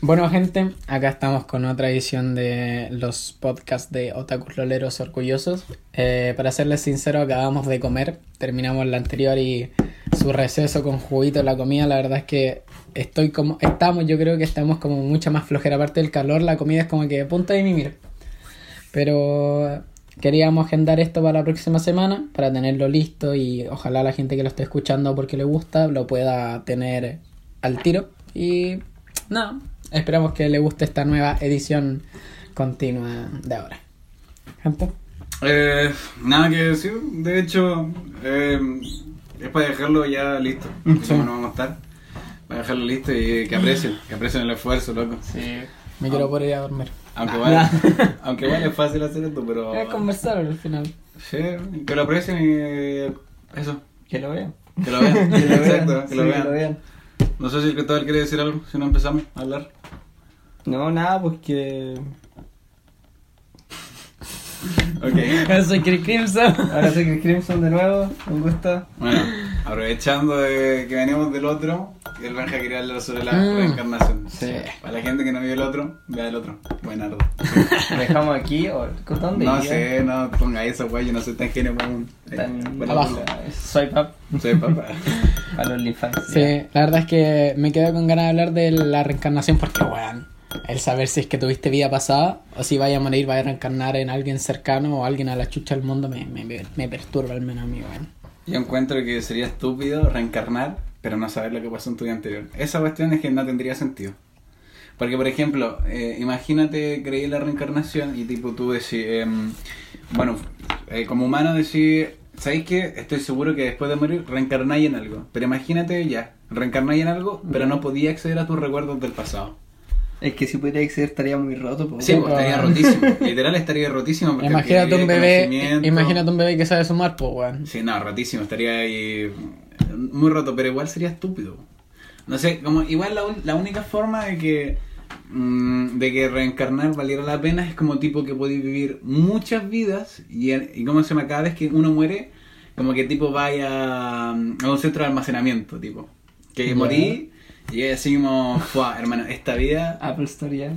bueno, gente, acá estamos con otra edición de los podcasts de Otakus Loleros Orgullosos. Eh, para serles sincero, acabamos de comer, terminamos la anterior y su receso con juguito la comida. La verdad es que estoy como, estamos, yo creo que estamos como mucha más flojera. Aparte del calor, la comida es como que punta de mimir. Pero queríamos agendar esto para la próxima semana, para tenerlo listo y ojalá la gente que lo esté escuchando porque le gusta lo pueda tener al tiro. Y no, esperamos que le guste esta nueva edición continua de ahora. Gente. Eh, nada que decir, de hecho, eh, es para dejarlo ya listo. Sí. Como no vamos a estar, para dejarlo listo y que aprecien, que aprecien el esfuerzo, loco. Sí, me quiero por ir a dormir. Aunque vale, aunque vale es fácil hacer esto, pero. Es conversar al final. Sí, que lo aprecien y eso, Que lo vean. que lo vean. Que lo vean. Exacto, que sí, lo que vean. lo vean. No sé si el Cristóbal quiere decir algo, si no empezamos a hablar. No, nada, pues que. Ok. Soy Chris Crimson. Ahora soy Chris Crimson de nuevo, un gusto. Bueno, aprovechando de que venimos del otro, el Benja quería hablar sobre la Mm. reencarnación. Sí. Para la gente que no vio el otro, vea el otro. Buenardo. ¿Lo dejamos aquí o con dónde No iría? sé, no ponga eso, güey, yo no soy tan genio como un... Tan- Buena Abajo. bola. Swipe up Soy papá. a los. Sí, la verdad es que me quedo con ganas de hablar de la reencarnación porque, weón, el saber si es que tuviste vida pasada o si vaya a morir, vaya a reencarnar en alguien cercano o alguien a la chucha del mundo me, me, me perturba al menos a mí, weón. Yo encuentro que sería estúpido reencarnar, pero no saber lo que pasó en tu vida anterior. Esa cuestión es que no tendría sentido. Porque, por ejemplo, eh, imagínate creí la reencarnación y tipo tú decís, em, bueno, eh, como humano decís, ¿sabéis qué? Estoy seguro que después de morir reencarnáis en algo. Pero imagínate ya, reencarnáis en algo, pero no podía acceder a tus recuerdos del pasado. Es que si pudiera acceder estaría muy roto. pues. Sí, Sí, pues, estaría pero- rotísimo. Literal estaría rotísimo. porque Imagínate un bebé, conocimiento. imagínate un bebé que sabe sumar, pues, weón. Sí, no, rotísimo, estaría ahí muy roto, pero igual sería estúpido. No sé, como igual la, la única forma de que mm, de que reencarnar valiera la pena es como tipo que podéis vivir muchas vidas y, y como se llama, cada vez que uno muere, como que tipo vaya mm, a un centro de almacenamiento, tipo. Que morí y así como, "Fua, hermano, esta vida Apple Store ya.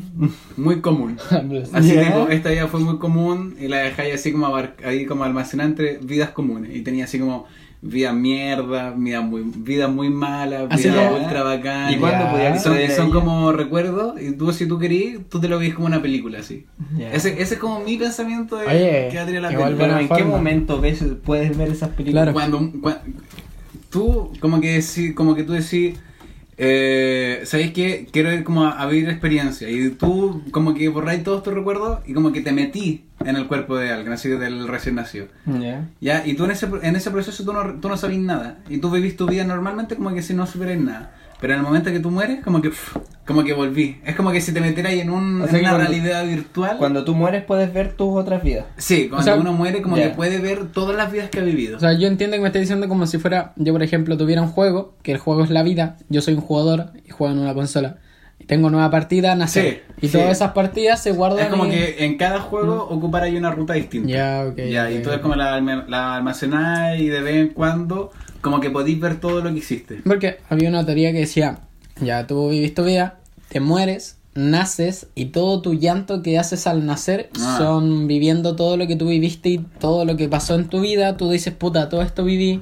muy común. Así Ya. tipo, esta vida fue muy común y la dejáis así como ahí como almacenada entre vidas comunes. Y tenía así como vida mierda, vida muy, vida muy mala, Así vida como- ultra bacana. ¿Y cuándo Ya. podía Y son, son como recuerdos y tú si tú querías, tú te lo ves como una película así. Ese, ese es como mi pensamiento de Oye, que la pena. Pero ¿en qué momento ves, puedes ver esas películas? Claro. Cuando, cua- tú como que decí- como que tú decís eh, ¿sabéis qué? Quiero ir como a, a vivir experiencia y tú como que borráis todos tus recuerdos y como que te metí en el cuerpo de alguien, así del recién nacido. Ya. Ya, y tú en ese, en ese proceso tú no, tú no sabís nada y tú vivís tu vida normalmente como que si no supieras nada. Pero en el momento que tú mueres, como que como que volví. Es como que si te metieras en, un, O sea en que una cuando- realidad virtual. Cuando tú mueres puedes ver tus otras vidas. Sí, cuando O sea, uno muere como que puede ver todas las vidas que ha vivido. O sea, yo entiendo que me estás diciendo como si fuera, yo por ejemplo tuviera un juego, que el juego es la vida, yo soy un jugador y juego en una consola. Tengo nueva partida, nacer. Sí, y sí. todas esas partidas se guardan Es como en- que en cada juego ocupar ahí una ruta distinta. Ya, ok, Ya, y tú es como la, la almacenáis y de vez en cuando como que podéis ver todo lo que hiciste. Porque había una teoría que decía, ya tú vivís tu vida, te mueres, naces y todo tu llanto que haces al nacer Ah. son viviendo todo lo que tú viviste y todo lo que pasó en tu vida, tú dices, puta, todo esto viví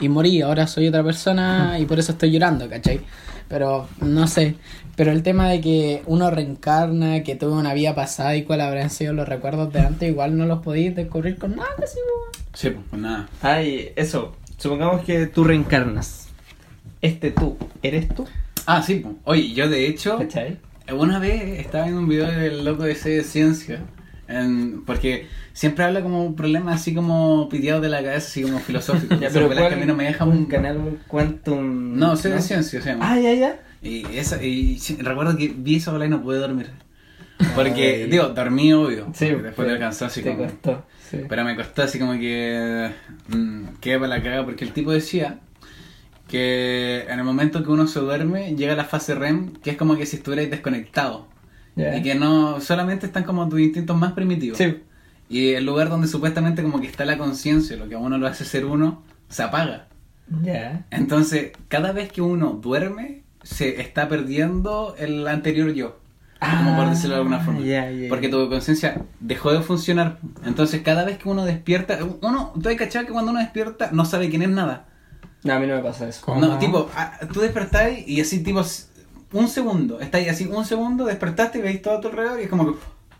y morí, ahora soy otra persona y por eso estoy llorando, ¿cachai? Pero no sé, pero el tema de que uno reencarna, que tuve una vida pasada y cuáles habrán sido los recuerdos de antes, igual no los podéis descubrir con nada, sí. Sí, pues nada. Ay, eso. Supongamos que tú reencarnas. Este tú, ¿eres tú? Ah, sí, pues. Oye, yo de hecho, ¿Cachai? una vez estaba viendo un video del loco ese de ciencia. En- porque siempre habla como un problema así como piteado de la cabeza, así como filosófico. Ya, pero es que ¿cuál- a mí no me deja un un canal Quantum... No, sé de ciencia, se llama. Ah, ya, ya. Y, esa, y recuerdo que vi esa bola y no pude dormir. Porque, Ay. digo, dormí obvio. Sí, después pero cansancio. Te como- costó. Sí. Pero me costó así como que. Mmm, quedé para la cagada porque el tipo decía que en el momento que uno se duerme llega la fase REM, que es como que si estuvierais desconectado. Y que no. solamente están como tus instintos más primitivos. Sí. Y el lugar donde supuestamente como que está la conciencia, lo que a uno lo hace ser uno, se apaga. Ya. Entonces, cada vez que uno duerme, se está perdiendo el anterior yo. como por decirlo de alguna forma. Ah, ya, ya, Porque ya. tu conciencia dejó de funcionar. Entonces, cada vez que uno despierta, uno, tú hay cachado que cuando uno despierta no sabe quién es nada. No, a mí no me pasa eso. ¿Cómo? No, tipo, ah, tú despertáis y así, tipo, un segundo, estáis así un segundo, despertaste y veis todo a tu alrededor y es como que,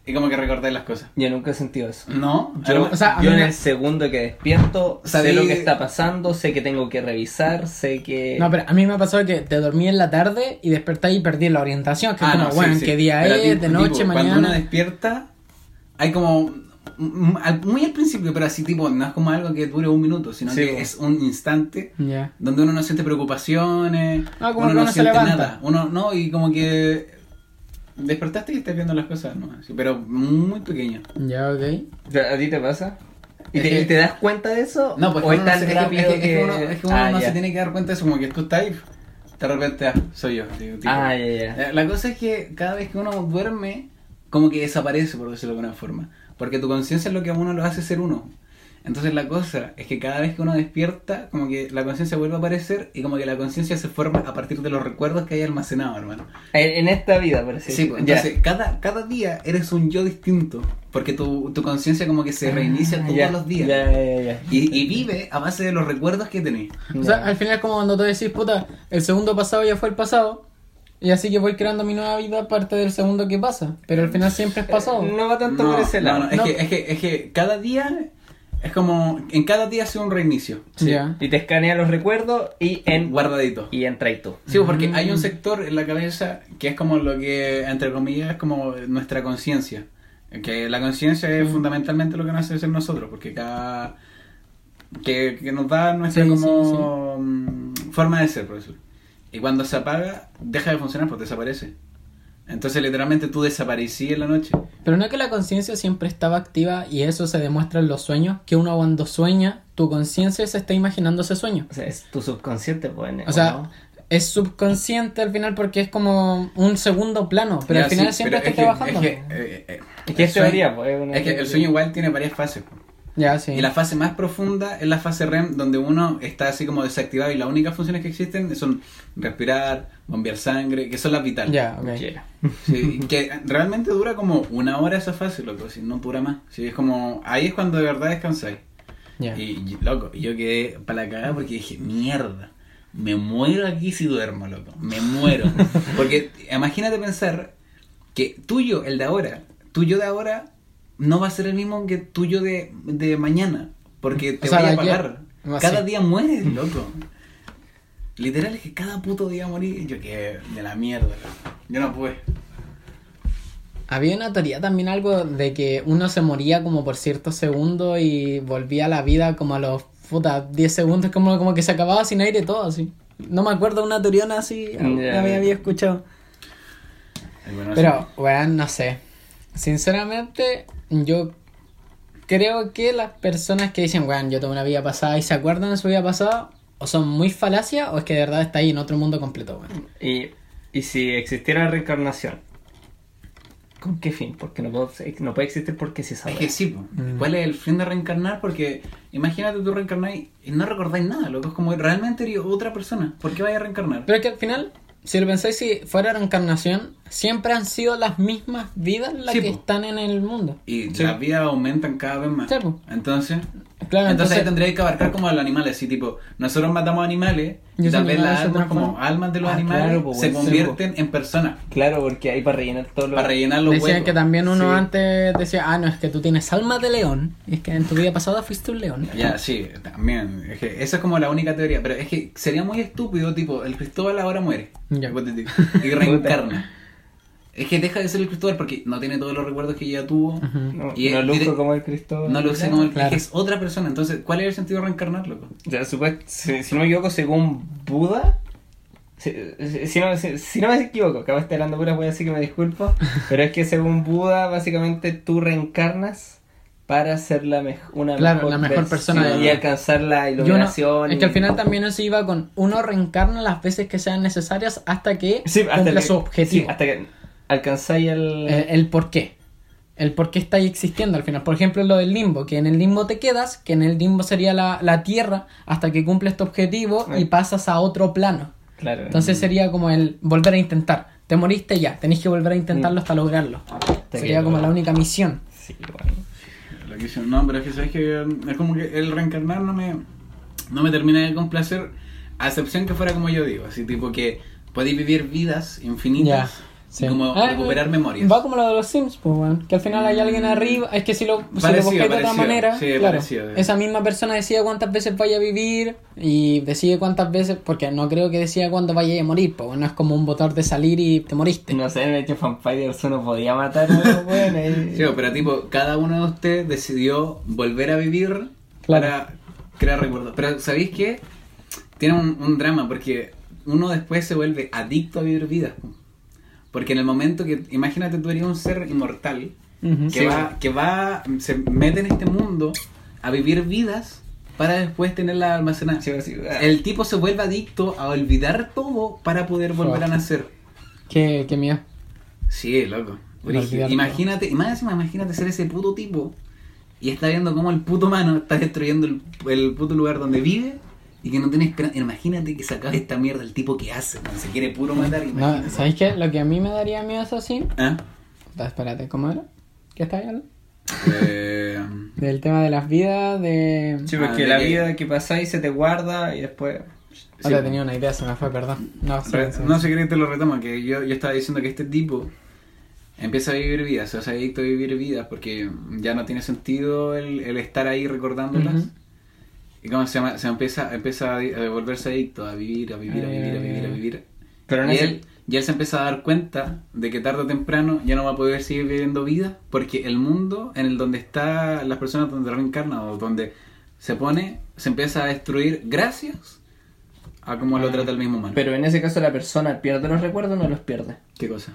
y como que recordáis las cosas. Yo nunca he sentido eso. No, Yo, o sea, en el segundo que despierto sé lo que está pasando, sé que tengo que revisar, sé que... No, pero a mí me ha pasado que te dormí en la tarde y despertáis y perdí la orientación. Que Ah, es como, no, sí, bueno, sí. ¿qué día Pero es? tipo- de noche, tipo, mañana. Cuando uno despierta, hay como. Mm, Muy al principio, pero así, tipo, no es como algo que dure un minuto, sino Sí, que es un instante donde uno no siente preocupaciones, Ah, como uno no uno se siente levanta. nada. Uno, no, y como que. Despertaste y estás viendo las cosas, ¿no? Así, pero muy pequeño. Ya, ok. ¿A ti te pasa? ¿Y te, que- y te das cuenta de eso? No, pues ¿O uno es no tan se- es que- rápido que, es que uno, es que uno Ah, no se tiene que dar cuenta de eso, como que tú estás ahí, de repente, ah, soy yo. digo, tipo. Ah, ya, ya. La cosa es que cada vez que uno duerme, como que desaparece, por decirlo de alguna forma. Porque tu conciencia es lo que a uno lo hace ser uno. Entonces la cosa es que cada vez que uno despierta, como que la conciencia vuelve a aparecer y como que la conciencia se forma a partir de los recuerdos que hay almacenados, hermano. En, en esta vida, por así Sí, pues, decirlo. entonces cada, cada día eres un yo distinto. Porque tu, tu conciencia como que se reinicia Ah, todos los días. Y, y vive a base de los recuerdos que tenés. O sea, al final es como cuando tú decís, puta, el segundo pasado ya fue el pasado. Y así que voy creando mi nueva vida aparte del segundo que pasa. Pero al final siempre es pasado. Eh, No va tanto No, por ese lado. no, es, No. Que, es, que, es que cada día es como. En cada día hace un reinicio. Sí. Y te escanea los recuerdos y en Guardadito. y entra y tú. Sí, porque hay Mm. un sector en la cabeza que es como lo que, entre comillas, es como nuestra conciencia. Que la conciencia es fundamentalmente lo que nos hace ser nosotros, porque cada. que, que nos da nuestra Sí, como mm, forma de ser, por eso. Y cuando se apaga, deja de funcionar, pues desaparece. Entonces, literalmente, tú desaparecí en la noche. Pero no es que la conciencia siempre estaba activa y eso se demuestra en los sueños, que uno cuando sueña, tu conciencia se está imaginando ese sueño. O sea, es tu subconsciente, pues. O sea, es subconsciente al final porque es como un segundo plano, pero Ya, al final sí, siempre está es que- trabajando. Es que, eh, eh, Es que el es teoría, sueño- pues, es que el teoría. sueño igual tiene varias fases. pues. Ya, sí. Y la fase más profunda es la fase REM, donde uno está así como desactivado y las únicas funciones que existen son respirar, bombear sangre, que son las vitales. Ya, ok. Yeah. Sí, que realmente dura como una hora esa fase, loco, si no dura más. Sí, es como, ahí es cuando de verdad descansáis. Ya. Y, y, loco, yo quedé para la cagada porque dije, mierda, me muero aquí si duermo, loco, me muero. porque imagínate pensar que tuyo, el de ahora, tuyo de ahora, no va a ser el mismo que tuyo de, de mañana, porque te O sea, a ayer. pagar. Cada día mueres, loco. Literal es que cada puto día morir, yo quedé de la mierda, loco. Yo no pude. Había una teoría también algo de que uno se moría como por ciertos segundos y volvía a la vida como a los puta 10 segundos, como, como que se acababa sin aire todo así. No me acuerdo de una teoría así, Ya. la había, había escuchado. Bueno, Pero, bueno, no sé. Sinceramente, yo creo que las personas que dicen, weón, yo tuve una vida pasada y se acuerdan de su vida pasada, o son muy falacias o es que de verdad está ahí en otro mundo completo, weón. Y, y si existiera la reencarnación, ¿con qué fin? Porque no, puedo- no puede existir porque si Es sabe. que sí. Mm. ¿cuál es el fin de reencarnar? Porque imagínate tú reencarnáis y no recordáis nada, loco. Es como realmente eres otra persona. ¿Por qué vais a reencarnar? Pero es que al final, si lo pensáis, si fuera reencarnación, siempre han sido las mismas vidas las Sí, que po. están en el mundo. Y Sí. las vidas aumentan cada vez más. Sí. Entonces, Claro, entonces, entonces, ahí tendréis que abarcar como a los animales. Así tipo, nosotros matamos animales Y tal vez las se almas como almas de los Ah, animales claro, po, se convierten en personas. Claro, porque hay para rellenar todo lo Para rellenar los decían huecos. que también uno Sí. antes decía, ah, no, es que tú tienes alma de león. Y es que en tu vida pasada fuiste un león. Ya, sí, también. Es que esa es como la única teoría. Pero es que sería muy estúpido, tipo, el Cristóbal ahora muere. Ya. hipotético, y reencarna. es que deja de ser el Cristóbal porque no tiene todos los recuerdos que ya tuvo. No, Y no dire- como el Cristo. No sé como el Claro. es que es otra persona. Entonces, ¿cuál es el sentido de reencarnar, loco? O sea, supuest- si, si no me equivoco, según Buda. Si, no, si, si no me equivoco, acabo de estar hablando puras voy a decir que me disculpo. pero es que según Buda, básicamente tú reencarnas para ser la mej- una Claro, la mejor persona de- y alcanzar la uno- iluminación. es que al final también eso iba con uno reencarna las veces que sean necesarias hasta que Sí, hasta cumpla que- su objetivo. sí, hasta que alcanzáis el. El por qué. El por qué está ahí existiendo al final. Por ejemplo, lo del limbo, que en el limbo te quedas, que en el limbo sería la, la tierra hasta que cumples tu objetivo y pasas a otro plano. Claro. Entonces sería como el volver a intentar. Te moriste ya, tenéis que volver a intentarlo hasta lograrlo. Sería como la única misión. Sí, bueno. No, pero es que sabes que es como que el reencarnar no me, no me termina de complacer, a excepción que fuera como yo digo, así tipo que podéis vivir vidas infinitas sí. y como Ah, recuperar eh, memorias. Va como lo de los Sims, pues, weón. Que al final hay alguien arriba. Es que si lo, si lo Parecido, buscáis de otra parecido. manera, Sí, claro, parecido. esa misma persona decide cuántas veces vaya a vivir y decide cuántas veces. Porque no creo que decida cuándo vaya a morir, pues, no es como un botón de salir y te moriste. No sé, en el hecho Vampires uno podía matar a los buenos. y- Sí, pero tipo, cada uno de ustedes decidió volver a vivir Claro. para crear recuerdos. Pero ¿sabéis qué? Tiene un, un drama porque uno después se vuelve adicto a vivir vidas. Po. Porque en el momento que, imagínate, tú eres un ser inmortal que, Sí, va, que va, se mete en este mundo a vivir vidas para después tenerlas almacenadas. Sí, sí, ah. El tipo se vuelve adicto a olvidar todo para poder volver a nacer. Qué, qué miedo. Sí, loco. Imagínate, más imagínate ser ese puto tipo y está viendo cómo el puto humano está destruyendo el, el puto lugar donde vive y que no tiene esperanza. Imagínate que se acabe esta mierda el tipo que hace, cuando se quiere puro matar. No. ¿Sabéis qué? Lo que a mí me daría miedo es así. ¿Ah? Espérate, ¿cómo era? ¿Qué está hablando? Eh, Del tema de las vidas, de. Sí, Ah, porque de la que- vida que pasáis se te guarda y después. Ahora sí, tenía una idea, se me fue, perdón. No, sí, Re- sí, no sé qué te lo retomo, que yo, yo estaba diciendo que este tipo empieza a vivir vidas, o sea, adicto a vivir vidas porque ya no tiene sentido el, el estar ahí recordándolas. Y como se, llama, se empieza, empieza a, a volverse adicto a vivir, a vivir, a vivir, a vivir, a vivir. Pero en y, él, y él se empieza a dar cuenta de que tarde o temprano ya no va a poder seguir viviendo vida porque el mundo en el donde están las personas donde reencarna o donde se pone se empieza a destruir gracias a cómo lo Ah. trata el mismo humano. Pero en ese caso la persona pierde los recuerdos o no los pierde. ¿Qué cosa?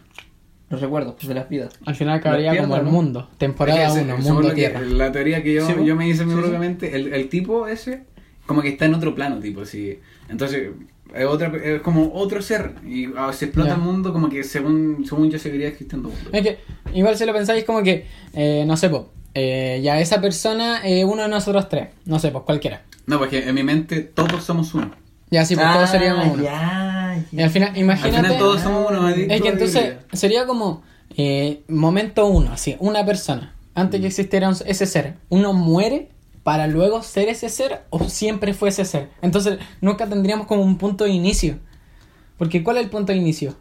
Los recuerdos pues, de las vidas. Al final acabaría como el mundo. Temporada Es que 1, se- según mundo tierra. la teoría que yo, Sí, yo me hice a mí sí, sí. propiamente, el, el tipo ese, como que está en otro plano, tipo, así. Entonces, es, otra, es como otro ser. Y ah, se explota Ya. el mundo como que según, según yo seguiría existiendo. mundo. Es que, igual si lo pensáis, como que, eh, no sé, po, eh, ya esa persona, eh, uno de nosotros tres, no sé, pues cualquiera. No, porque en mi mente todos somos uno. Ya, sí, pues todos seríamos uno. Ah, Ya, Y al final, Al imagínate. final todos somos uno. adictos Es que entonces sería como eh, momento uno, así, una persona. Antes Mm. que existiera un- ese ser, uno muere para luego ser ese ser o siempre fue ese ser. Entonces nunca tendríamos como un punto de inicio. Porque ¿cuál es el punto de inicio?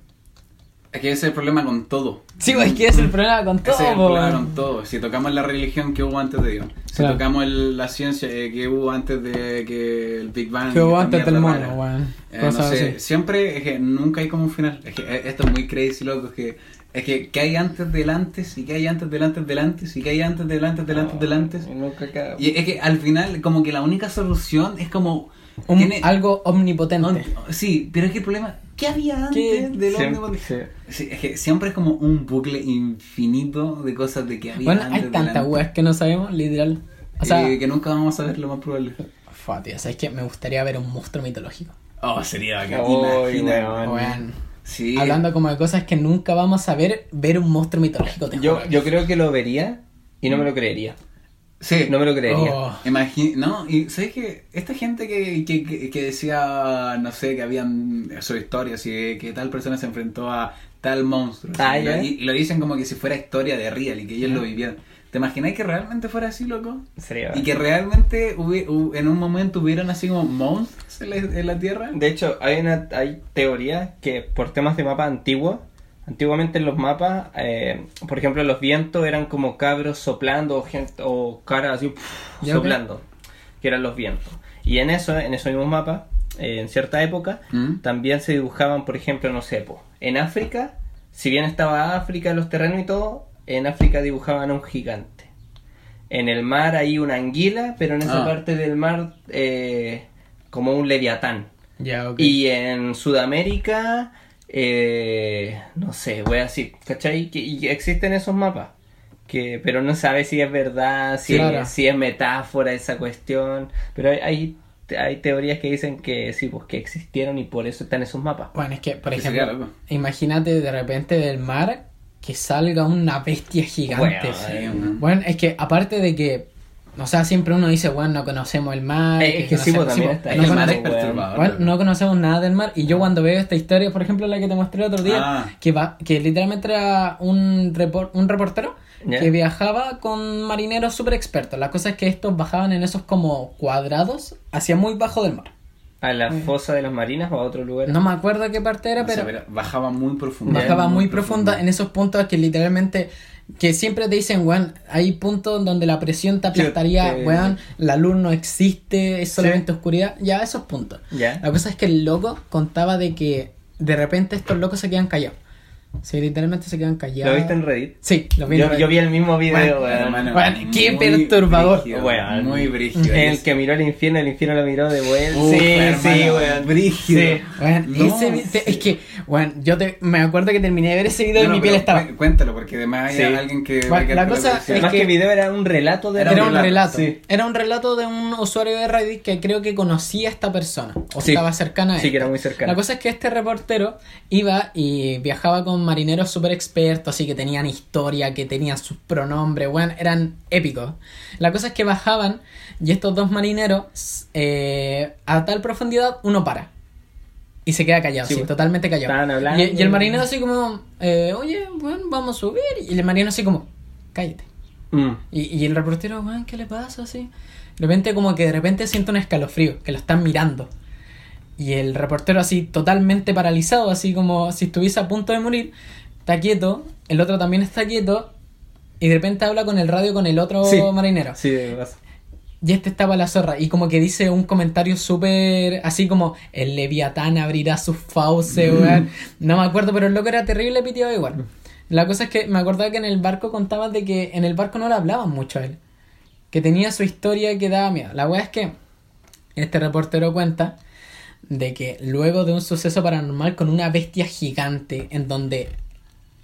Es que ese es el problema con todo. Sí, pues, es que ese es el problema con todo. Ese es el problema con todo. Si tocamos la religión que hubo antes de Dios, si Claro. tocamos el- la ciencia eh, que hubo antes de que el Big Bang. Que hubo antes del mono, weón. Eh, no sé, así. siempre es que nunca hay como un final. Es que eh, esto es muy crazy, loco. Es que, es que, ¿qué hay antes del antes? ¿Y qué hay antes del antes del antes? ¿Y qué hay antes del antes del antes del antes? Y. Y es que al final, como que la única solución es como. Un- tiene- algo omnipotente. sí, pero es que el problema. ¿Qué había antes ¿Qué? del Sí, omnipotente? sí. Sí, es que siempre es como un bucle infinito de cosas de que había Bueno, antes hay del tantas weas que no sabemos, literal. O sea, y que nunca vamos a ver lo más probable. fua, tío, ¿sabes qué? Me gustaría ver un monstruo mitológico. Oh, sería Imagina. weón. Weón. Sí. Hablando como de cosas que nunca vamos a ver, ver un monstruo mitológico. te Yo, yo creo que lo vería y no me lo creería. Sí. No me lo creería. Oh. Imagi- no, y sabes que esta gente que, que, que, decía, no sé, que habían sus historias y que tal persona se enfrentó a tal monstruo. Ah, y, ya. lo, y lo dicen como que si fuera historia de real y que ellos lo vivieran. ¿Te imaginas que realmente fuera así, loco? Sería Y que realmente hubi- hu- en un momento hubieran así como monstruos en la, en la Tierra. De hecho, hay una hay teoría que por temas de mapa antiguo, antiguamente en los mapas, eh, por ejemplo, los vientos eran como cabros soplando o, gente, o caras así soplando, que eran los vientos. Y en eso, en esos mismos mapas, eh, en cierta época, ¿Mm? también se dibujaban, por ejemplo, no sé, po, en África, si bien estaba África, los terrenos y todo, en África dibujaban a un gigante. En el mar hay una anguila, pero en esa Ah. parte del mar eh, como un leviatán. Y en Sudamérica, eh, no sé, voy a decir, ¿cachai? Que, y existen esos mapas. Que, pero no sabe si es verdad, si, Claro. es, si es metáfora esa cuestión. Pero hay, hay, hay teorías que dicen que sí, pues que existieron y por eso están esos mapas. Bueno, es que, por ejemplo, imagínate de repente del mar que salga una bestia gigante. Bueno, Sí. Bueno, es que aparte de que O sea, siempre uno dice, bueno, no conocemos el mar. Eh, es que sí, pues, también está no que el mar conoce- es perturbador. bueno, no conocemos nada del mar. Y yo cuando veo esta historia, por ejemplo, la que te mostré el otro día, Ah. que va, que literalmente era un, repor- un reportero que viajaba con marineros súper expertos. La cosa es que estos bajaban en esos como cuadrados hacia muy bajo del mar. ¿A la fosa de las marinas o a otro lugar? No me acuerdo qué parte era, No sé, pero bajaba muy profundo. bajaba muy profundo en esos puntos que literalmente que siempre te dicen, weón, hay puntos donde la presión te aplastaría, que- weón, la luz no existe, es solamente oscuridad, ya esos puntos. Ya. La cosa es que el loco contaba de que de repente estos locos se quedan callados. Sí, literalmente se quedan callados. ¿Lo viste en Reddit? Sí, lo vi en Yo, Reddit. yo vi el mismo video, Bueno, weón. Hermano, Bueno, muy qué perturbador. brígido, Weón. Muy brígido. El que miró el infierno, el infierno lo miró de vuelta. Uf, sí, hermano, sí, weón. Brígido. Sí. Weón, No, ese sí. es que, bueno, yo te, me acuerdo que terminé de ver ese video y No, mi no, piel estaba... cu- Cuéntalo, porque además hay Sí. alguien que. Bueno, la cosa es que- que video era un relato de Era Era un relato, relato. sí. Era un relato de un usuario de Reddit que creo que conocía a esta persona. O Sí. estaba cercana a él. Sí, que era muy cercano. La cosa es que este reportero iba y viajaba con marineros súper expertos, así que tenían historia, que tenían sus pronombres, bueno, eran épicos. La cosa es que bajaban y estos dos marineros, eh, a tal profundidad, uno para. Y se queda callado, Sí, sí, pues. totalmente callado. Hablando. Y, y el marinero así como, eh, oye, bueno, vamos a subir. Y el marinero así como, cállate. Mm. Y, y el reportero, weón, ¿qué le pasa así? De repente como que de repente siente un escalofrío, que lo están mirando. Y el reportero así totalmente paralizado, así como si estuviese a punto de morir, está quieto, el otro también está quieto, y de repente habla con el radio con el otro Sí. marinero. Sí, de verdad. Y este estaba la zorra, y como que dice un comentario súper así como, el leviatán abrirá sus fauces, weón. No me acuerdo, pero el loco era terrible piteado igual. La cosa es que me acordaba que en el barco contaban de que en el barco no le hablaban mucho a él. Que tenía su historia que daba miedo. La weá es que este reportero cuenta de que luego de un suceso paranormal con una bestia gigante en donde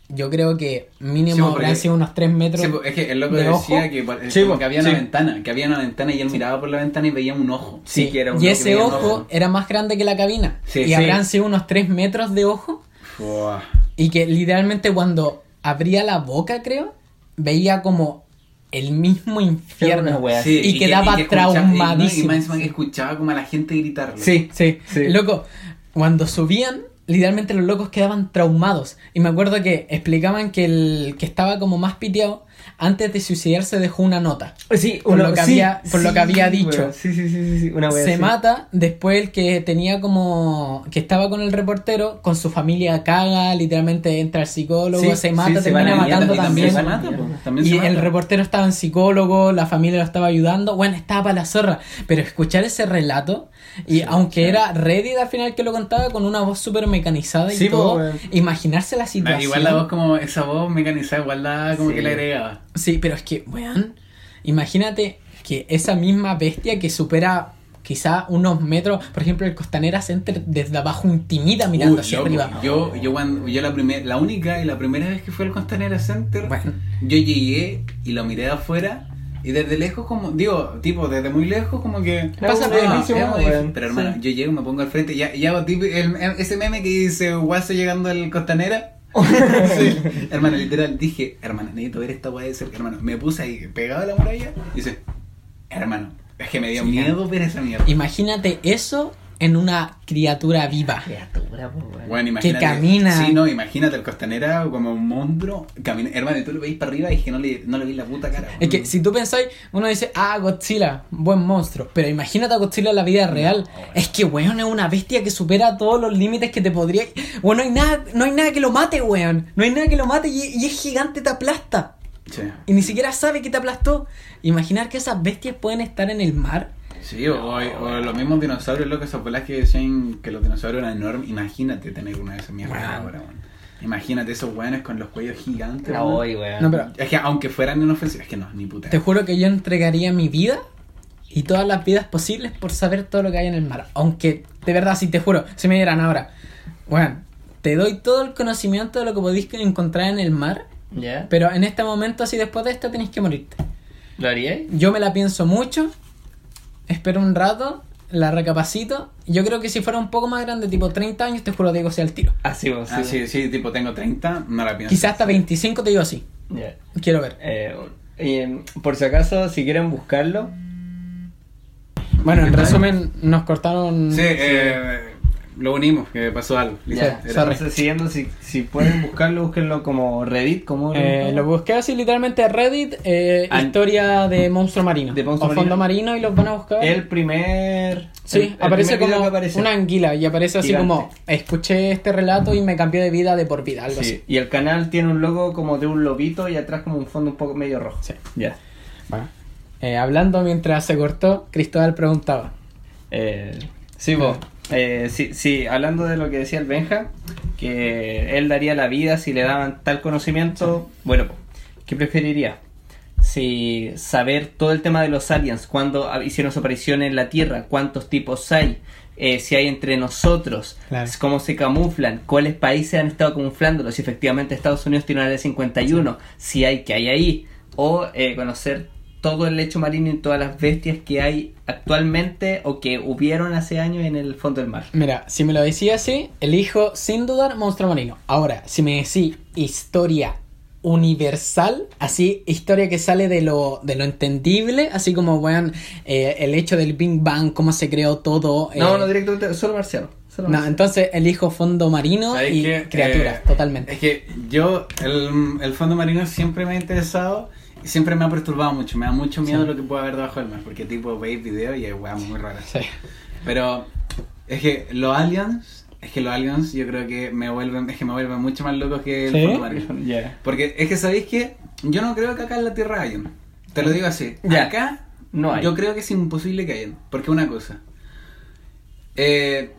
yo creo que Sí, mínimo porque- habrán sido unos 3 metros Sí, pues, es que el loco de decía ojo. que, pues, Sí, como pues, que había sí. una ventana, que había una ventana y él miraba por la ventana y veía un ojo. Sí, que era un y ojo, ese ojo ojo. era más grande que la cabina. Sí, y sí. habrán sido unos 3 metros de ojo. Fua. Y que literalmente cuando abría la boca, creo, veía como el mismo infierno. wea Sí, Y que- quedaba que traumadísimo. Y más encima que escuchaba como a la gente gritarlo. Sí, sí, Sí. Loco, cuando subían, literalmente los locos quedaban traumados. Y me acuerdo que explicaban que el que estaba como más piteado, antes de suicidarse dejó una nota. Sí, Por uno- lo que sí, había- por lo que había dicho. Sí, sí, sí, sí, sí, una wea se así. mata, después el que tenía como que estaba con el reportero, con su familia caga, literalmente entra al psicólogo, Sí, se sí, mata, se van termina a la matando Y también. se mata, po. También Y se el mata. reportero estaba en psicólogo, la familia lo estaba ayudando, bueno, estaba para la zorra. Pero escuchar ese relato, y aunque era Reddit al final que lo contaba con una voz súper mecanizada y Sí, todo, imaginarse la situación. igual la voz como esa voz mecanizada igual la como Sí. que le agregaba. Sí, pero es que, weón, imagínate que esa misma bestia que supera quizá unos metros, por ejemplo, el Costanera Center desde abajo intimida mirando Uy, hacia loco, arriba. Yo, yo cuando, yo la primera, la única y la primera vez que fui al Costanera Center, Bueno, yo llegué y lo miré de afuera y desde lejos como, digo, tipo, desde muy lejos como que Pasa ah, edificio. Pero hermano, Sí. yo llego, me pongo al frente y ya, y hago tipo, el- el- ese meme que dice Guaso llegando al Costanera. Sí. Hermano, literal, dije, hermano, necesito ver esta weá de cerca, hermano. Me puse ahí pegado a la muralla y dice, hermano, es que me dio Sí, miedo ver esa mierda. imagínate eso en una criatura viva. Criatura, weón. Bueno, imagínate. camina. Sí, no, imagínate el costanera como un monstruo. Camina, hermano, y tú lo veis para arriba y es que no le, no le veis la puta cara. Es que si tú pensáis, uno dice, ah, Godzilla, buen monstruo. Pero imagínate a Godzilla en la vida real. bueno. Es que, weón, es una bestia que supera todos los límites que te podría. Bueno, no hay nada, no hay nada que lo mate, weón. No hay nada que lo mate y, y es gigante, te aplasta. Sí. Y ni siquiera sabe que te aplastó. Imaginar que esas bestias pueden estar en el mar. Sí, o, o los mismos dinosaurios, lo que esas bolas que decían que los dinosaurios eran enormes. Imagínate tener una de esas mierdas Bueno. ahora, weón. Imagínate esos weones con los cuellos gigantes. La weón. voy, weón. No, pero Es que aunque fueran inofensivos, es que no, ni puta. te juro que yo entregaría mi vida y todas las vidas posibles por saber todo lo que hay en el mar. Aunque, de verdad, si te juro, si me dieran ahora, bueno, te doy todo el conocimiento de lo que podéis encontrar en el mar, ¿Ya? pero en este momento, así después de esto, tenéis que morirte. ¿Lo haríais? Yo me la pienso mucho, espero un rato, la recapacito. Yo creo que si fuera un poco más grande, tipo 30 años, te juro, te digo sí al tiro. Así, vos. Ah, sí, sí, tipo, tengo 30, no la pienso. Quizás hasta 25 te digo así. Ya. Quiero ver. Eh, Eh, por si acaso, si quieren buscarlo, Bueno, en resumen, nos cortaron. Sí, eh, lo unimos, que pasó algo. Ya, entonces, siguiendo, si, si pueden buscarlo, búsquenlo como Reddit, como Eh, lo busqué así literalmente Reddit, eh, An- historia de monstruo marino. De monstruo o fondo marino. y los van a buscar. el primer. Sí, el- el aparece primer como aparece. una anguila y aparece así Gigante. como escuché este relato y me cambió de vida de por vida, algo Sí, así. y el canal tiene un logo como de un lobito y atrás como un fondo un poco medio rojo. Sí. Ya. Bueno, eh, hablando mientras se cortó, Cristóbal preguntaba. Eh, sí, vos. Eh, sí, sí, hablando de lo que decía el Benja, que él daría la vida si le daban tal conocimiento. Bueno, ¿qué preferiría? Si saber todo el tema de los aliens, cuándo hicieron su aparición en la Tierra, cuántos tipos hay, eh, si hay entre nosotros, Claro. cómo se camuflan, cuáles países han estado camuflándolos, si efectivamente Estados Unidos tiene una área 51, si hay que hay ahí, o eh, conocer todo el lecho marino y todas las bestias que hay actualmente o que hubieron hace años en el fondo del mar. Mira, si me lo decía así, elijo sin dudar monstruo marino. Ahora, si me decís historia universal, así, historia que sale de lo, de lo entendible, así como, weón, eh, el hecho del Big Bang, cómo se creó todo. eh, No, no directamente, solo marciano. solo No, marciano. entonces elijo fondo marino ¿Sabes y qué? criaturas, Eh, totalmente. Es que yo, el, el fondo marino siempre me ha interesado siempre me ha perturbado mucho. Me da mucho miedo Sí. lo que puede haber debajo del mar, porque tipo veis videos y hay weas muy raras. Sí. Pero es que los aliens, es que los aliens yo creo que me vuelven, es que me vuelven mucho más locos que el ¿Sí? fondo marino. Ya. Porque es que sabéis que yo no creo que acá en la Tierra hayan. Te lo digo así. Ya. Acá No hay. yo creo que es imposible que hayan. Porque una cosa. Eh,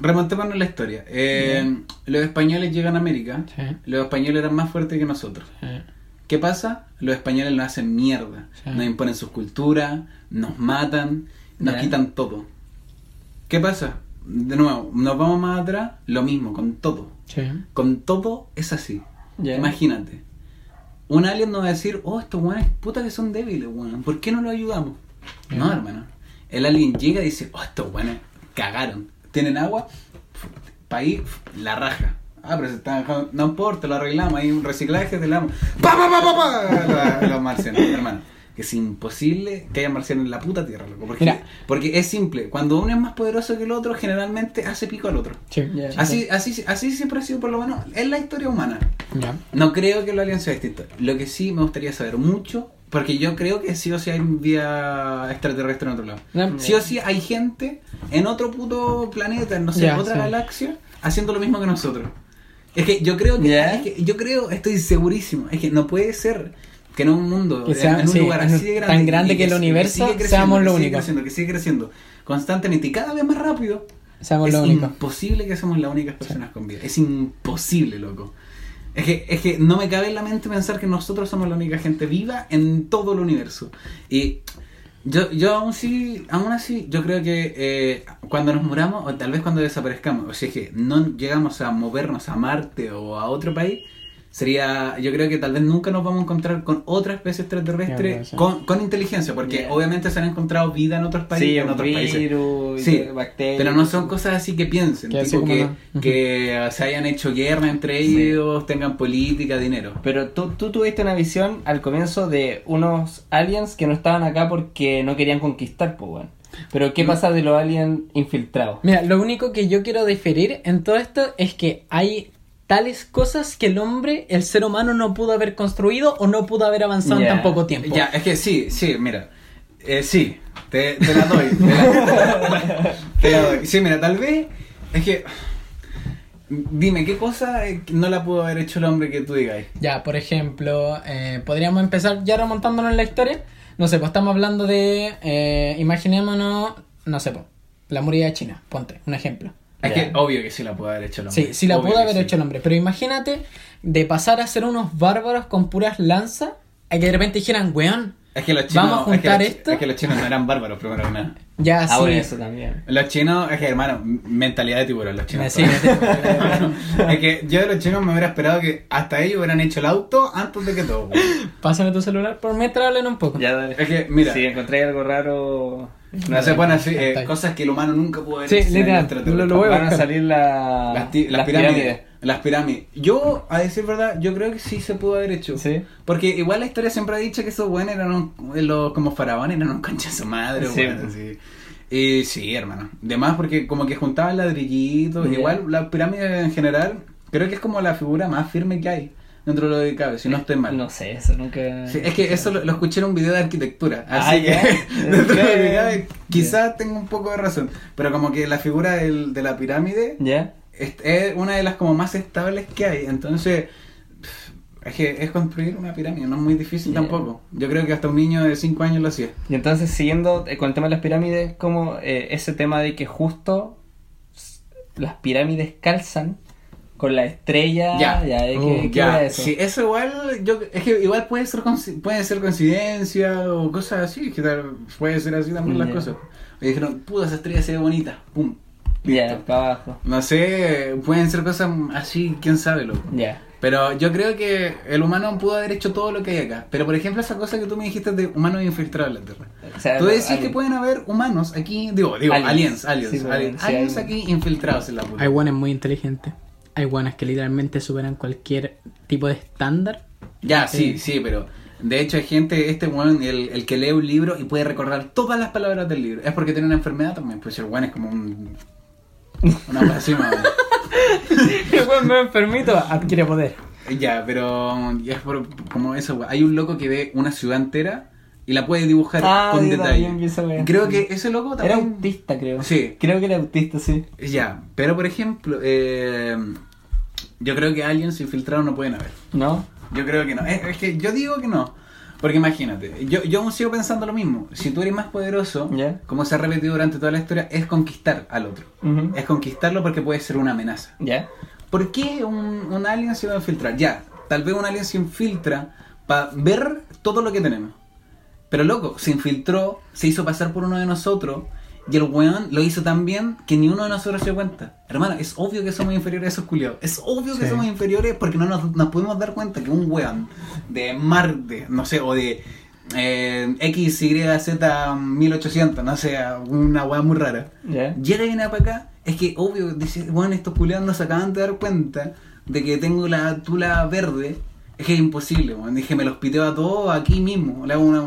remontémonos la historia. Eh, los españoles llegan a América. Los españoles eran más fuertes que nosotros. ¿Qué pasa? Los españoles nos hacen mierda. Sí. Nos imponen sus culturas, nos matan, nos quitan todo. ¿Qué pasa? De nuevo, nos vamos más atrás, lo mismo, con todo. Sí. Con todo es así. Imagínate. Un alien nos va a decir, oh, estos weones puta que son débiles, weón. ¿Por qué no los ayudamos? No, hermano. El alien llega y dice, oh, estos weones cagaron. ¿Tienen agua? País, la raja. Ah, pero se están dejando. No importa, lo arreglamos. Hay un reciclaje, te la damos. ¡Pa, pa, pa, pa, pa! Los- marcianos, hermano. Que es imposible que haya marcianos en la puta tierra, loco. Porque, Mira. porque es simple. Cuando uno es más poderoso que el otro, generalmente hace pico al otro. Sí. Ya. Así, así, así siempre ha sido por lo menos en la historia humana. Ya. No creo que la alianza sea distinta. Lo que sí me gustaría saber mucho, porque yo creo que sí o sí hay vida extraterrestre en otro lado. No, Sí o sí hay gente en otro puto planeta, en no sé, Ya, otra sí. galaxia, haciendo lo mismo que nosotros. Es que yo creo que, es que yo creo, estoy segurísimo, es que no puede ser que en un mundo, Que en- sea- en un sí, lugar así de grande, tan grande que el universo creciendo, seamos que lo sigue único. creciendo, que sigue creciendo constantemente y cada vez más rápido. Seamos es lo único. imposible que seamos las únicas personas con vida. Es imposible, loco. Es que, es que no me cabe en la mente pensar que nosotros somos la única gente viva en todo el universo. Y yo, yo aún sí, aún así, yo creo que eh, cuando nos muramos, o tal vez cuando desaparezcamos, o si es que no llegamos a movernos a Marte o a otro país, sería, yo creo que tal vez nunca nos vamos a encontrar con otra especie extraterrestre ser. con, con inteligencia, porque Yeah. obviamente se han encontrado vida en otros países, Sí, en otros países. Sí, bacterias. Pero no son cosas así que piensen, Que tipo que, no. que se hayan hecho guerra entre Sí. ellos, tengan política, dinero. Pero tú, tú tuviste una visión al comienzo de unos aliens que no estaban acá porque no querían conquistar, pues. Pero ¿qué Mm. pasa de los aliens infiltrados? Mira, lo único que yo quiero diferir en todo esto es que hay tales cosas que el hombre, el ser humano, no pudo haber construido o no pudo haber avanzado en Ya. tan poco tiempo. Ya, es que sí, sí, mira. Eh, sí, te, te la doy. Te la, te la doy. Sí, mira, tal vez es que. Dime, ¿qué cosa eh, no la pudo haber hecho el hombre que tú digas? Ya, por ejemplo, eh, podríamos empezar ya remontándonos en la historia. No sé, pues estamos hablando de, eh, imaginémonos, no sé, pues, la muralla de China, ponte, un ejemplo. Es que obvio que sí la pudo haber hecho el hombre. Sí, sí la Obvio pudo haber sí. hecho el hombre, pero imagínate de pasar a ser unos bárbaros con puras lanzas a que de repente dijeran, weón, Es que los chinos. Vamos a es que juntar los- esto. Es que los chinos no eran bárbaros, primero que nada. ya Ah, sí. eso también. Los chinos, es que hermano, mentalidad de tiburón, los chinos. Sí, es que yo de los chinos me hubiera esperado que hasta ellos hubieran hecho el auto antes de que todo. Pásame tu celular por mientras hablen un poco. Ya, dale. Es que, mira, Si encontré algo raro... no se pueden eh, cosas que el humano nunca pudo haber Sí, hecho en literal, lo- lo voy a Van a salir la- Las, ti- las pirámides. Las pirámides. Yo, a decir verdad, yo creo que sí se pudo haber hecho. Sí. Porque igual la historia siempre ha dicho que esos buenos eran un- los, como faraones, eran un concha de su madre, Sí. weón, sí. Y sí, hermano. Además, porque como que juntaban ladrillitos. Ya. Igual la pirámide en general, creo que es como la figura más firme que hay dentro de lo que cabe, si no estoy mal. No sé, eso nunca. Sí, es que eso lo, lo escuché en un video de arquitectura. Ah, Así que dentro de lo que cabe, quizás tengo un poco de razón. Pero como que la figura del- de la pirámide es, es una de las como más estables que hay. Entonces, es que es construir una pirámide, no es muy difícil Yeah. tampoco. Yo creo que hasta un niño de 5 años lo hacía. Y entonces, siguiendo eh, con el tema de las pirámides, como eh, ese tema de que justo las pirámides calzan con la estrella. Ya. ya, ¿eh? Uh, ¿qué, qué Ya, era eso? sí, eso igual, yo, es que igual puede ser, puede ser coincidencia o cosas así, que tal- puede ser así también las cosas. Y dijeron, puta, esa estrella se ve bonita, pum. Ya, para abajo. No sé, pueden ser cosas así, quién sabe, loco. Ya. Pero yo creo que el humano pudo haber hecho todo lo que hay acá. Pero por ejemplo, esa cosa que tú me dijiste de humanos infiltrados en la Tierra. O sea, Tú decís que pueden haber humanos aquí, digo, digo, aliens, Aliens. aliens, Sí, aliens, sí, aliens hay- aquí infiltrados en la puta. Hay guanes muy inteligentes. Hay guanes que literalmente superan cualquier tipo de estándar. Ya, sí, Sí. sí, pero de hecho hay gente, este weón, el, el que lee un libro y puede recordar todas las palabras del libro. Es porque tiene una enfermedad también, pues el weón es como un... Una menos. El buen me enfermito adquiere poder. Ya, pero es por, como eso, weón. Hay un loco que ve una ciudad entera y la puede dibujar Ah, con detalle. Creo que ese loco Era también... autista, creo. Sí. Creo que era autista, sí. Ya, pero por ejemplo, eh, yo creo que aliens infiltrados no pueden haber. ¿No? Yo creo que no. Es, es que yo digo que no. Porque imagínate, yo, yo aún sigo pensando lo mismo. Si tú eres más poderoso, Ya. como se ha repetido durante toda la historia, es conquistar al otro. Es conquistarlo porque puede ser una amenaza. ¿Ya? ¿Por qué un, un alien se va a infiltrar? Ya, tal vez un alien se infiltra para ver todo lo que tenemos. Pero loco, se infiltró, se hizo pasar por uno de nosotros y el weón lo hizo tan bien que ni uno de nosotros se dio cuenta. Hermano, es obvio que somos inferiores a esos culiados. Es obvio que somos inferiores porque no nos, nos podemos dar cuenta que un weón de Marte, no sé, o de eh, XYZ 1800, no sé, una weá muy rara ¿Ya? llega y viene para acá, es que obvio, dice, bueno, estos culiados no se acaban de dar cuenta de que tengo la tula verde. Es que es imposible, weón. Dije, me los piteo a todos aquí mismo. Le hago una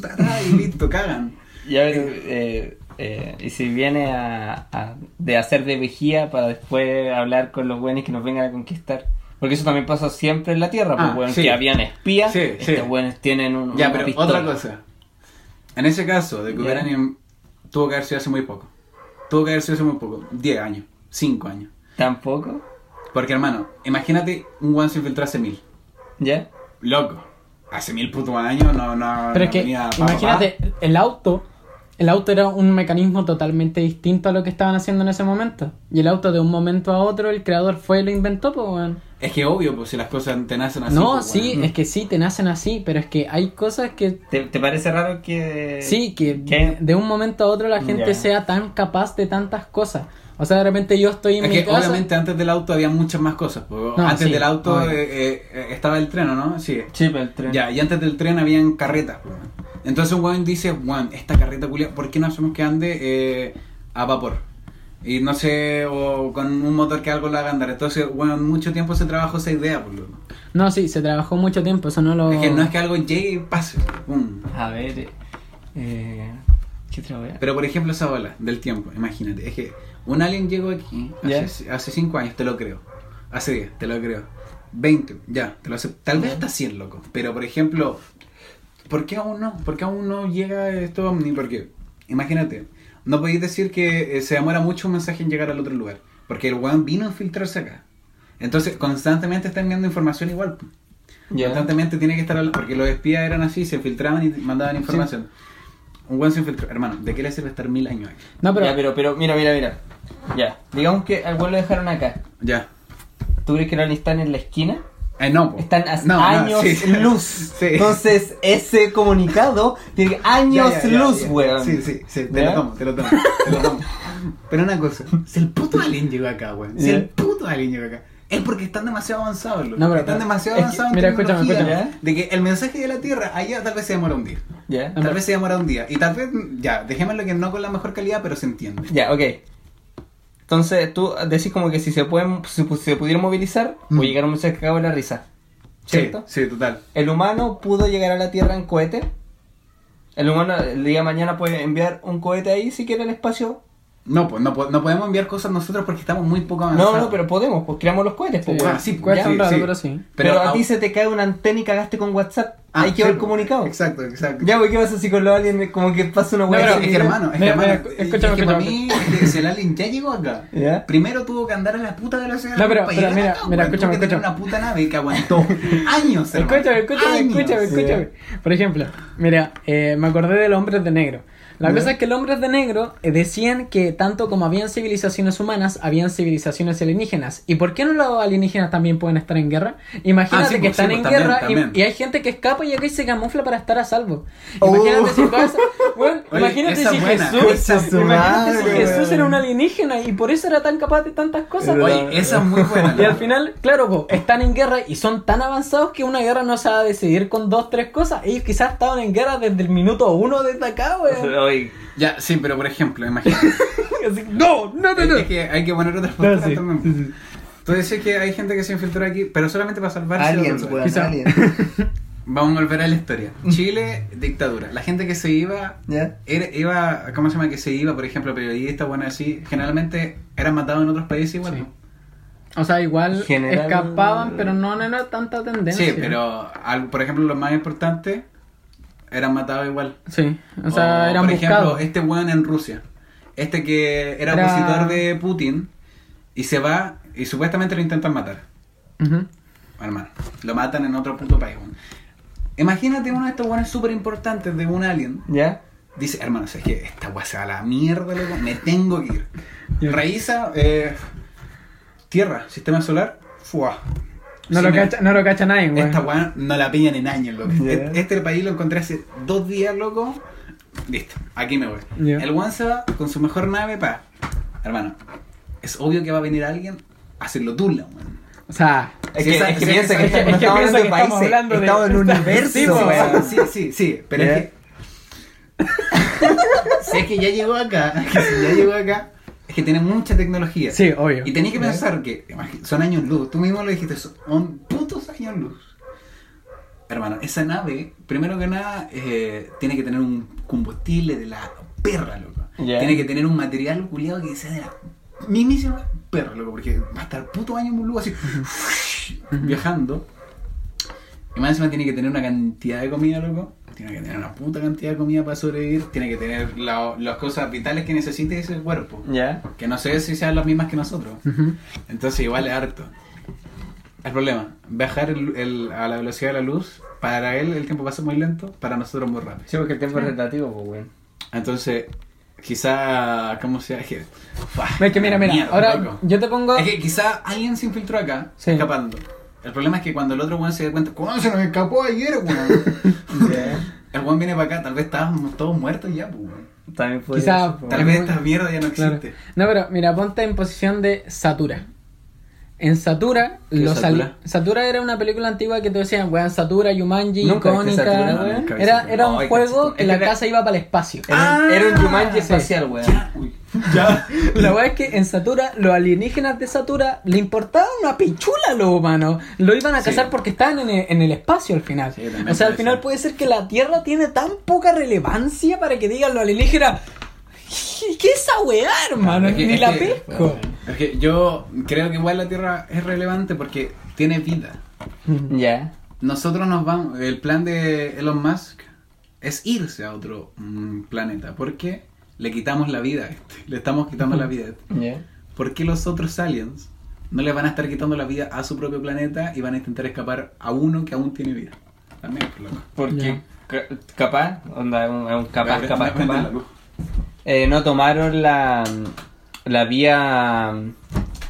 ta, y listo, cagan. Y a ver, eh, eh, y si viene a, a- de hacer de vigía para después hablar con los buenos que nos vengan a conquistar. Porque eso también pasa siempre en la Tierra, pues, Ah, weón, sí. que habían espías, Sí, sí. estos buenos tienen un, Ya, una pero pistola. otra cosa. En ese caso, de que in- tuvo que haber sido hace muy poco. Tuvo que haber sido hace muy poco. 10 años, 5 años. ¿Tampoco? Porque, hermano, imagínate un one se infiltró hace mil. ¿Ya? Loco. Hace mil putos años no, no. Pero no es que, venía pa, pa, pa. imagínate, el auto, el auto era un mecanismo totalmente distinto a lo que estaban haciendo en ese momento. Y el auto de un momento a otro, el creador fue y lo inventó, pues, weón. Es que obvio, pues si las cosas te nacen así. No, pues, sí, es que sí, te nacen así, pero es que hay cosas que... ¿Te, te parece raro que... Sí, que ¿Qué? de un momento a otro la gente sea tan capaz de tantas cosas. O sea, de repente yo estoy en Es mi que casa... obviamente antes del auto había muchas más cosas. pues. No, antes sí, del auto eh, eh, estaba el tren, ¿o ¿no? Sí. Sí, pero el tren. Ya, y antes del tren habían carretas. pues. Entonces un weón dice, weón, esta carreta culia, ¿por qué no hacemos que ande eh, a vapor? Y no sé, o con un motor que algo lo haga andar. Entonces, weón, mucho tiempo se trabajó esa idea. Pues, loco. No, sí, se trabajó mucho tiempo, eso no lo... Es que no es que algo llegue y pase. pum. A ver... Eh, ¿Qué otra wea? Pero por ejemplo esa bola del tiempo, imagínate, es que un alien llegó aquí hace, hace 5 años, te lo creo. Hace 10, te lo creo. 20, ya, te lo acepto. Tal vez hasta 100, loco. Pero por ejemplo, ¿por qué aún no? ¿Por qué aún no llega esto ovni? Porque, imagínate, no podéis decir que eh, se demora mucho un mensaje en llegar al otro lugar. Porque el weón vino a infiltrarse acá. Entonces, constantemente está enviando información igual. Constantemente tiene que estar porque los espías eran así, se filtraban y mandaban información. Un buen se infiltró. Hermano, ¿de qué le sirve estar mil años aquí? No, pero... Ya, pero, pero, mira, mira, mira. Ya. Digamos que al weón lo dejaron acá. Ya. ¿Tú crees que no están en la esquina? Eh, no, po. Están a No, no, años sí. luz. Sí. Entonces, ese comunicado tiene años Ya, ya, ya, luz, ya. weón. Sí, sí, sí, te ¿Ya? lo tomo, te lo tomo, te lo tomo. Pero una cosa, si el puto alien llegó acá, weón. Si Ya. el puto alien llegó acá. Es porque están demasiado avanzados, loco. No, pero- están demasiado es que- avanzados en mira, escúchame, tecnología, escúchame. De que el mensaje de la Tierra allá tal vez se demora un día. Ya. Tal vez se demora un día. Y tal vez, ya, dejémoslo que no con la mejor calidad, pero se entiende. Ya, ok. Entonces tú decís como que si se pueden, si se movilizar, Mm. puede llegar a un mensaje que en la risa. ¿Cierto? Sí, sí, total. El humano pudo llegar a la Tierra en cohete. El humano el día de mañana puede enviar un cohete ahí si quiere al espacio. No, pues no, no podemos enviar cosas nosotros porque estamos muy poco No, avanzados. no, pero podemos, pues creamos los cohetes. Pues, Sí. weón. Ah, sí, Cuesta sí, un rato, sí. pero sí. Pero, a au- ti se te cae una antena y cagaste con WhatsApp. Ah, quedó sí, el comunicado. Exacto, exacto. Ya, güey, ¿qué pasa si con los aliens como que pasa una No, pero así? es que hermano, es que Mira, hermano, mira, es escúchame, que para escúchame. mí, es que el alien ya llegó acá, ¿Ya? primero tuvo que andar a la puta velocidad No, pero- pero mira, acá, mira, weón. escúchame, que escúchame. una puta nave que aguantó años, hermano. Escúchame, escúchame, escúchame, escúchame. Por ejemplo, mira, eh, me acordé del Hombres de Negro. La cosa es que los hombres de negro eh, decían que tanto como habían civilizaciones humanas, habían civilizaciones alienígenas. ¿Y por qué no los alienígenas también pueden estar en guerra? Imagínate Ah, sí, que pues, están sí, en pues, guerra también, y- también. Y, hay gente que escapa y acá se camufla para estar a salvo. Oh. Imagínate si pasa. Bueno, Oye, imagínate si buena, Jesús. esa es su imagínate si Jesús era un alienígena y por eso era tan capaz de tantas cosas. Oye, esa es muy buena. Y al final, claro, po, están en guerra y son tan avanzados que una guerra no se va a decidir con dos, tres cosas. Ellos quizás estaban en guerra desde el minuto uno desde acá, weón. Oye, Ya, sí, pero por ejemplo, imagínate. Así, no, no, no, no. es que hay que poner otras sí, también. sí, sí. Tú decís que hay gente que se infiltró aquí, pero solamente para salvarse. aliens, weón, Quizá. aliens. Vamos a volver a la historia. Chile, dictadura. La gente que se iba, ¿Ya? era- iba, ¿cómo se llama? Que se iba, por ejemplo, periodistas, bueno, así, generalmente eran matados en otros países igual. O sea, igual General- escapaban, pero no, no era tanta tendencia. Sí, pero, al- por ejemplo, los más importantes eran matados igual. Sí, o sea, eran por ejemplo, este weón en Rusia. Este que era, Era- opositor de Putin y se va y supuestamente lo intentan matar. Hermano, lo matan en otro puto país. weón. Imagínate uno de estos weones súper importantes de un alien. ¿Ya? Dice, hermano, es que esta weá se va a la mierda, loco. Me tengo que ir. Revisa, eh, Tierra, sistema solar, fuá. No, lo me- cacha, no lo cacha nadie, weón. Esta weá no la pillan en años, loco. Ya. E- Este país lo encontré hace dos días, loco. Listo, aquí me voy. El one se va con su mejor nave pa. Hermano, es obvio que va a venir alguien a hacerlo tula, weón. O sea, Es Sí, que, es piensa que, es que- estamos es que hablando de que estamos países, hablando de- estamos en un Sí, universo, Sí, po, weón. sí, sí, sí, pero Ya. es que. si es que ya llegó acá, que si ya llegó acá, es que tiene mucha tecnología. sí, obvio. Y tenéis que pensar que son años luz. Tú mismo lo dijiste, son putos años luz. Hermano, esa nave, primero que nada, eh, tiene que tener un combustible de la perra, loco. Tiene que tener un material culiado que sea de la mismísima perra, loco, porque va a estar puto año en luz así, viajando. Y más encima tiene que tener una cantidad de comida, loco. Tiene que tener una puta cantidad de comida para sobrevivir. Tiene que tener la- las cosas vitales que necesite ese cuerpo. ¿Ya? Que no sé si sean las mismas que nosotros. Entonces igual es harto. El problema, viajar el- el- a la velocidad de la luz, para él el tiempo pasa muy lento, para nosotros muy rápido. Sí, porque el tiempo es relativo, pues, weón. Entonces, quizá, ¿cómo se llama? Es que, ¡fua! Es que mira, mira, Mierda, ahora loco. yo te pongo. Es que quizá alguien se infiltró acá, Sí. escapando. El problema es que cuando el otro weón se da cuenta, ¿cómo se nos escapó ayer, weón? el weón viene para acá, tal vez estábamos todos muertos ya, pues, weón. También puede Quizá- ser, Tal vez esta mierda ya no Claro. existe. No, pero mira, ponte en posición de Satura. En Satura, ¿Qué es los Satura? Satura era una película antigua que te decían, weón, Satura, Yumanji, Nunca icónica. Satura, no, weón. nunca vi Era, era un juego que la era- casa iba para el espacio. Era, un- Ah, era un Jumanji sí. espacial, weón. Ya, uy. Ya. La weá es que en Satura, los alienígenas de Satura le importaba una pichula a los humanos. Lo iban a Sí. cazar porque estaban en el, en el espacio al final. Sí, o sea, al final ser. puede ser que la Tierra tiene tan poca relevancia para que digan los alienígenas. ¿Qué es esa weá, hermano? Es que- Ni es la que- pesco. Es que yo creo que igual la Tierra es relevante porque tiene vida. Ya. Nosotros nos vamos, el plan de Elon Musk es irse a otro mm, planeta porque le quitamos la vida a este, le estamos quitando la vida a este. ¿Por qué los otros aliens no le van a estar quitando la vida a su propio planeta y van a intentar escapar a uno que aún tiene vida? También, por loco. Porque ca- capaz, onda, es un, capaz, capaz, capaz. eh, no tomaron la, la vía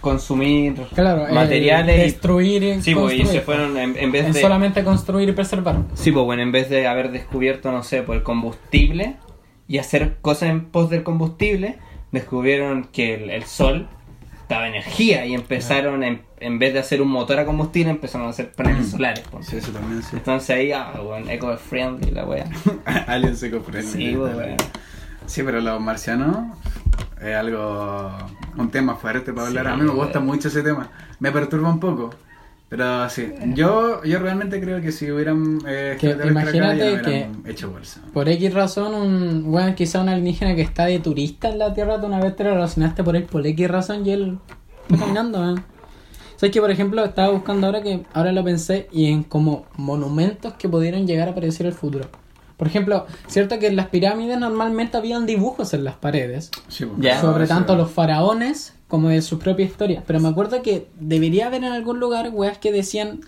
consumir Claro, eh, materiales y- destruir y sí, pues, y construir. se fueron en, en vez En de solamente construir y preservar. sí, pues bueno, en vez de haber descubierto, no sé, pues el combustible y hacer cosas en pos del combustible, descubrieron que el, el sol daba energía y empezaron, en, en vez de hacer un motor a combustible, empezaron a hacer paneles Mm. solares. Sí, eso también sí. Entonces ahí, ah, bueno, eco-friendly la wea. Aliens se comprenden. Sí, bueno. Sí, pero los marcianos es algo, un tema fuerte para hablar. Sí, a mí me gusta mucho ese tema. Me perturba un poco. Pero sí, yo, yo realmente creo que si hubieran eh, Que acá, imagínate ya me hubieran hecho bolsa. Por X razón, un, bueno, quizá un alienígena que está de turista en la Tierra, tú una vez te lo relacionaste por él por X razón y él está caminando, ¿eh? ¿Sabes que, por ejemplo, estaba buscando ahora que, ahora lo pensé, y en como monumentos que pudieran llegar a aparecer en el futuro? Por ejemplo, cierto que en las pirámides normalmente habían dibujos en las paredes, Sí, pues, sobre eso- tanto los faraones como de su propia historia. Pero me acuerdo que debería haber en algún lugar weas que decían,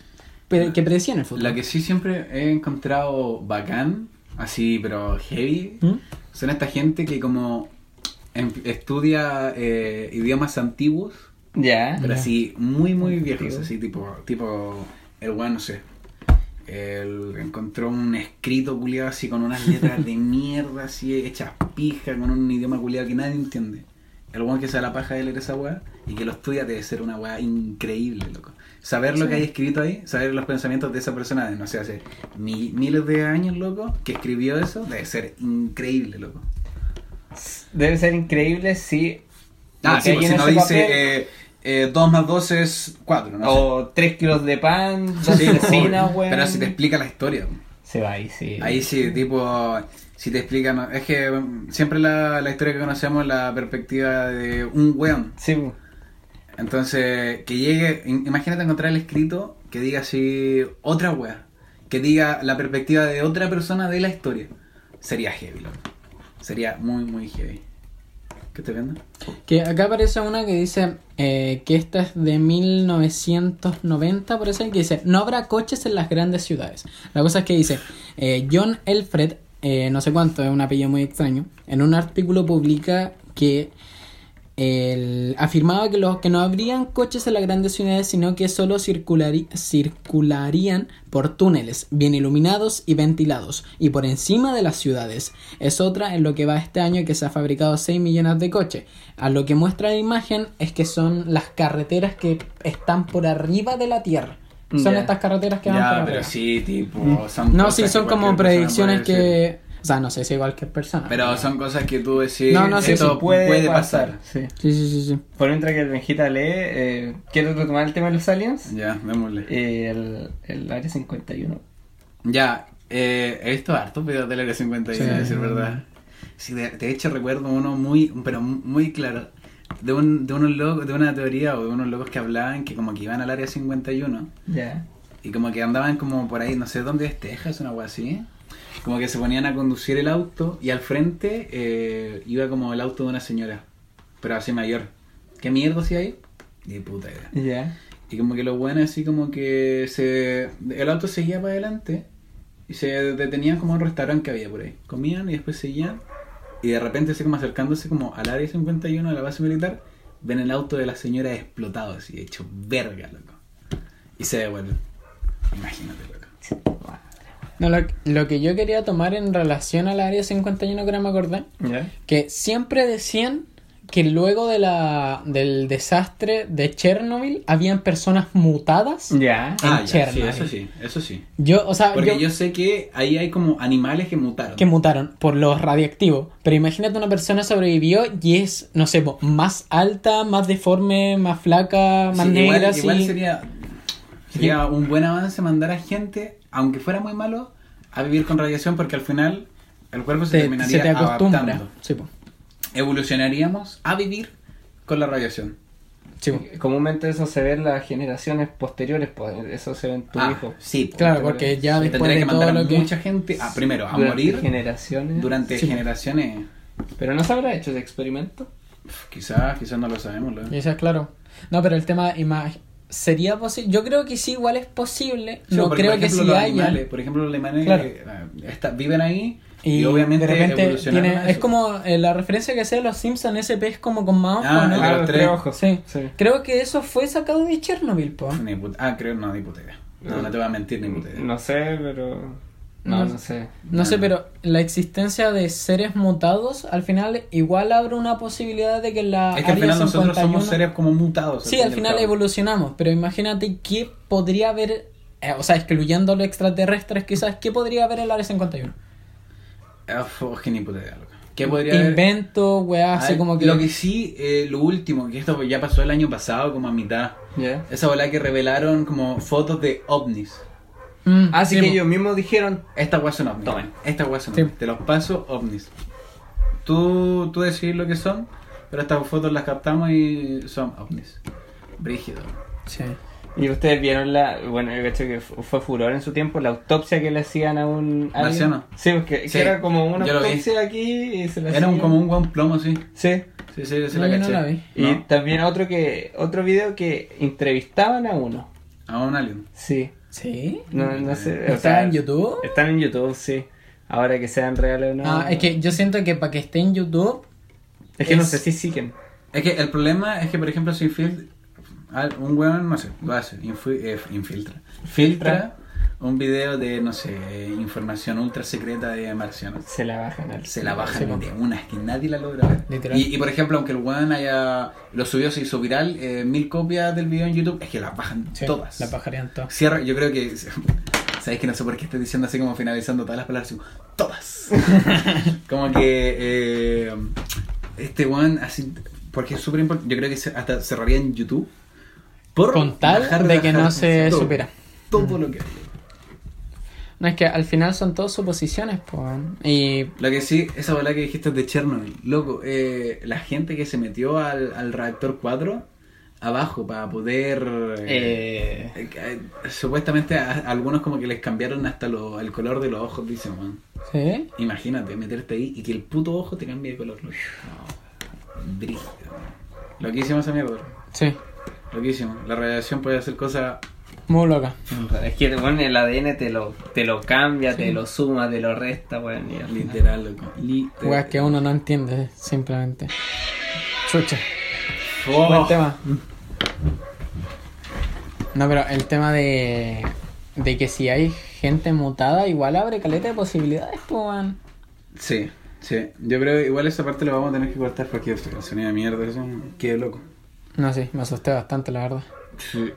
que predecían el futuro. La que sí siempre he encontrado bacán, así, pero heavy, ¿Mm? son esta gente que como em- estudia eh, idiomas antiguos, Ya. pero así muy, muy viejos, así tipo, tipo, el weón, no sé. Él encontró un escrito culiado así con unas letras de mierda así hechas pija, con un idioma culiado que nadie entiende. El weón que se da la paja de leer esa weá y que lo estudia debe ser una weá increíble, loco. Saber lo que hay escrito ahí, saber los pensamientos de esa persona de, no sé, hace mi- miles de años, loco, que escribió eso, debe ser increíble, loco. Debe ser increíble si. Ah, sí, pues si no dice papel- eh, 2 más 2 es 4, ¿no? O 3 kilos de pan, dos Sí, cecinas, obvio. weón. Pero si te explica la historia. Se va ahí, sí. Ahí sí, tipo, si te explican, es que mm, siempre la, la historia que conocemos es la perspectiva de un weón. Sí. Entonces, que llegue, im- imagínate encontrar el escrito que diga así otra wea, que diga la perspectiva de otra persona de la historia. Sería heavy, loco. Sería muy, muy heavy. ¿Qué estás viendo? Que acá aparece una que dice eh, que esta es de 1990, parece que dice, no habrá coches en las grandes ciudades. La cosa es que dice, eh, John Elfred, eh, no sé cuánto, es un apellido muy extraño, en un artículo publica que afirmaba que, los, que no habrían coches en las grandes ciudades, sino que solo circularían por túneles bien iluminados y ventilados, y por encima de las ciudades. Es otra en lo que va este año que se ha fabricado 6 millones de coches. A lo que muestra la imagen es que son las carreteras que están por arriba de la Tierra. Son estas carreteras que van por Ya, arriba. pero sí, tipo, son No, cosas sí, son como predicciones que... O sea, no sé si igual que persona. Pero son cosas que tú decís, No, no, sí, esto Eso puede, puede, pasar. pasar. Sí. Sí, sí, sí, sí. Por mientras que el Benjita lee, eh, quiero retomar el tema de los aliens. Ya, démosle. Eh, el, el área 51. Ya, eh, he visto hartos videos del Área 51, Sí. a decir verdad. Sí, de, de hecho recuerdo uno muy, pero muy claro, de, un, de unos locos, de una teoría o de unos locos que hablaban que como que iban al Área 51 Ya. y como que andaban como por ahí, no sé dónde es Texas, una agua así. Como que se ponían a conducir el auto y al frente eh, iba como el auto de una señora, pero así mayor. ¿Qué mierda puta idea. Ya. Y como que lo bueno así como que se el auto seguía para adelante y se detenían como un restaurante que había por ahí. Comían y después seguían y de repente así como acercándose como al área 51 de la base militar, ven el auto de la señora explotado así, hecho verga, loco. Y se devuelven. Imagínate, loco. No, lo, lo que yo quería tomar en relación al área 51 que no me acordé, que siempre decían que luego de la, del desastre de Chernobyl habían personas mutadas. Ya. Ah, En ya, sí, Chernobyl. eso sí, eso sí. Yo, o sea, Porque yo- yo sé que ahí hay como animales que mutaron. que mutaron por los radiactivos. Pero imagínate una persona sobrevivió y es, no sé, más alta, más deforme, más flaca, más Sí, negra, igual, así. igual sería, sería un buen avance mandar a gente, aunque fuera muy malo, a vivir con radiación porque al final el cuerpo se te, terminaría se te acostumbra. adaptando. Sí, po. Evolucionaríamos a vivir con la radiación. Sí, po. Comúnmente eso se ve en las generaciones posteriores, pues eso se ve en tu Ah, hijo. sí. Claro, porque ya después Tendría de que todo lo que... mucha gente, a, primero, a Durante morir generaciones. durante Sí, generaciones. Pero no se habrá hecho ese experimento. Quizás, quizás no lo sabemos. es claro. No, pero el tema ima- sería posible. Yo creo que sí, igual es posible. Sí, no creo que sí haya. animales, por ejemplo, los animales Claro. eh, está- viven ahí y, Y, obviamente de repente tiene, es como eh, la referencia que hace de los Simpsons, ese pez como con más ojos, Ah, ¿no? los tres. ojos. Sí. Sí. Creo que eso fue sacado de Chernobyl, po. Ni ah, creo, no, ni puta idea. No, no te voy a mentir, ni puta idea. No sé, pero. No, no sé. No sé, pero la existencia de seres mutados al final igual abre una posibilidad de que la Es que al final nosotros 51 somos seres como mutados. Sí, al final evolucionamos, pero imagínate qué podría haber, eh, o sea, excluyendo los extraterrestres quizás, ¿qué podría haber en el área 51? Ah, que ni puta idea. ¿Qué podría invento, weá, así Ah, como que. Lo que sí, eh, lo último, que esto ya pasó el año pasado, como a mitad. Esa bola que revelaron como fotos de ovnis. Mm, Así sí, que ellos mismos dijeron, Estas weas son ovnis. Tomen. Estas weas son Sí. ovnis. Te los paso ovnis. Tú, tú decides lo que son, pero estas fotos las captamos y son ovnis. Brígido. Sí. Y ustedes vieron la, bueno, yo cacho que fu- fue furor en su tiempo, la autopsia que le hacían a un alien. Marciano. Sí, porque Sí, que era como una yo lo vi. autopsia aquí y se le Era un, como un buen plomo, sí. Sí. Sí, sí, sí No, la yo no caché. la vi. Y ¿No? también otro que otro video que entrevistaban a uno. A un alien. Sí. ¿Sí? No, no sé. o ¿Está sea, en YouTube? Están en YouTube, sí. Ahora que sean reales o no. Ah, es que yo siento que para que esté en YouTube. Es que no sé si siguen. Es que el problema es que, por ejemplo, si infil- al- un weón, no sé, lo hace, infu- eh, infiltra. Filtra un video de, no sé, información ultra secreta de marcianos. Se la bajan al. Se la bajan de una, es que nadie la logra ver. Literal. Y, y, por ejemplo, aunque el weón haya lo subió, se hizo viral, eh, mil copias del video en YouTube, es que las bajan Sí, todas. La pajarían todas. Cierra, yo creo que. Sabéis que no sé por qué estoy diciendo así como finalizando todas las palabras, digo, todas. como que. eh, este one, así. Porque es súper importante. Yo creo que se- hasta cerraría en YouTube. Por Con tal bajar de que bajar no se todo, supera. Todo lo que hay. No, es que al final son todas suposiciones, pues. Y. Lo que sí, esa bola que dijiste de Chernobyl, loco, eh, la gente que se metió al, al reactor 4 abajo para poder... eh, Eh, eh, supuestamente a, a algunos como que les cambiaron hasta lo- el color de los ojos, dicen, man. ¿Sí? Imagínate meterte ahí y que el puto ojo te cambie de color. loco. Brígido. Loquísimo esa mierda. Sí. Loquísimo. La radiación puede hacer cosas... Muy loca. es que bueno, el ADN te lo, te lo cambia, te lo suma, te lo resta, weón. final- Literal, loco. Literal. Weas que uno no entiende, simplemente. Chucha. Oh. Buen tema. No, pero el tema de. de que si hay gente mutada, igual abre caleta de posibilidades, pues, weón. Sí, sí. Yo creo que igual esa parte la vamos a tener que cortar porque el sonido de mierda, eso qué loco. No, sí, me asusté bastante, la verdad. Sí.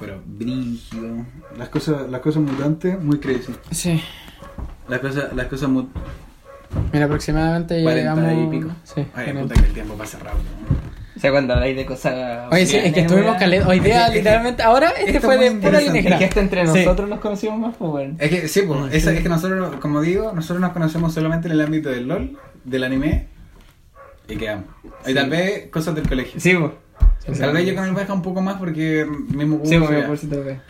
Pero brígido. Las cosas, las cosas mutantes, muy crazy. Sí. Las cosas, las cosas mut Mira, aproximadamente ya 40 llegamos. y pico. Sí, Ay, puta que el tiempo pasa rápido. ¿no? O sea, cuando habláis de cosas. Oye, sí, es que estuvimos caleta. Hoy día, literalmente, ahora este fue de pura. Es que hasta entre Sí. nosotros nos conocimos más, pues, weón. Es que, sí, pues, es que nosotros, como digo, nosotros nos conocemos solamente en el ámbito del LOL, del anime, y quedamos. Y tal vez cosas del colegio. Sí, pues. Sí, sí. Tal vez yo con el baja un poco más porque mismo Sí, ya. por si te lo ve.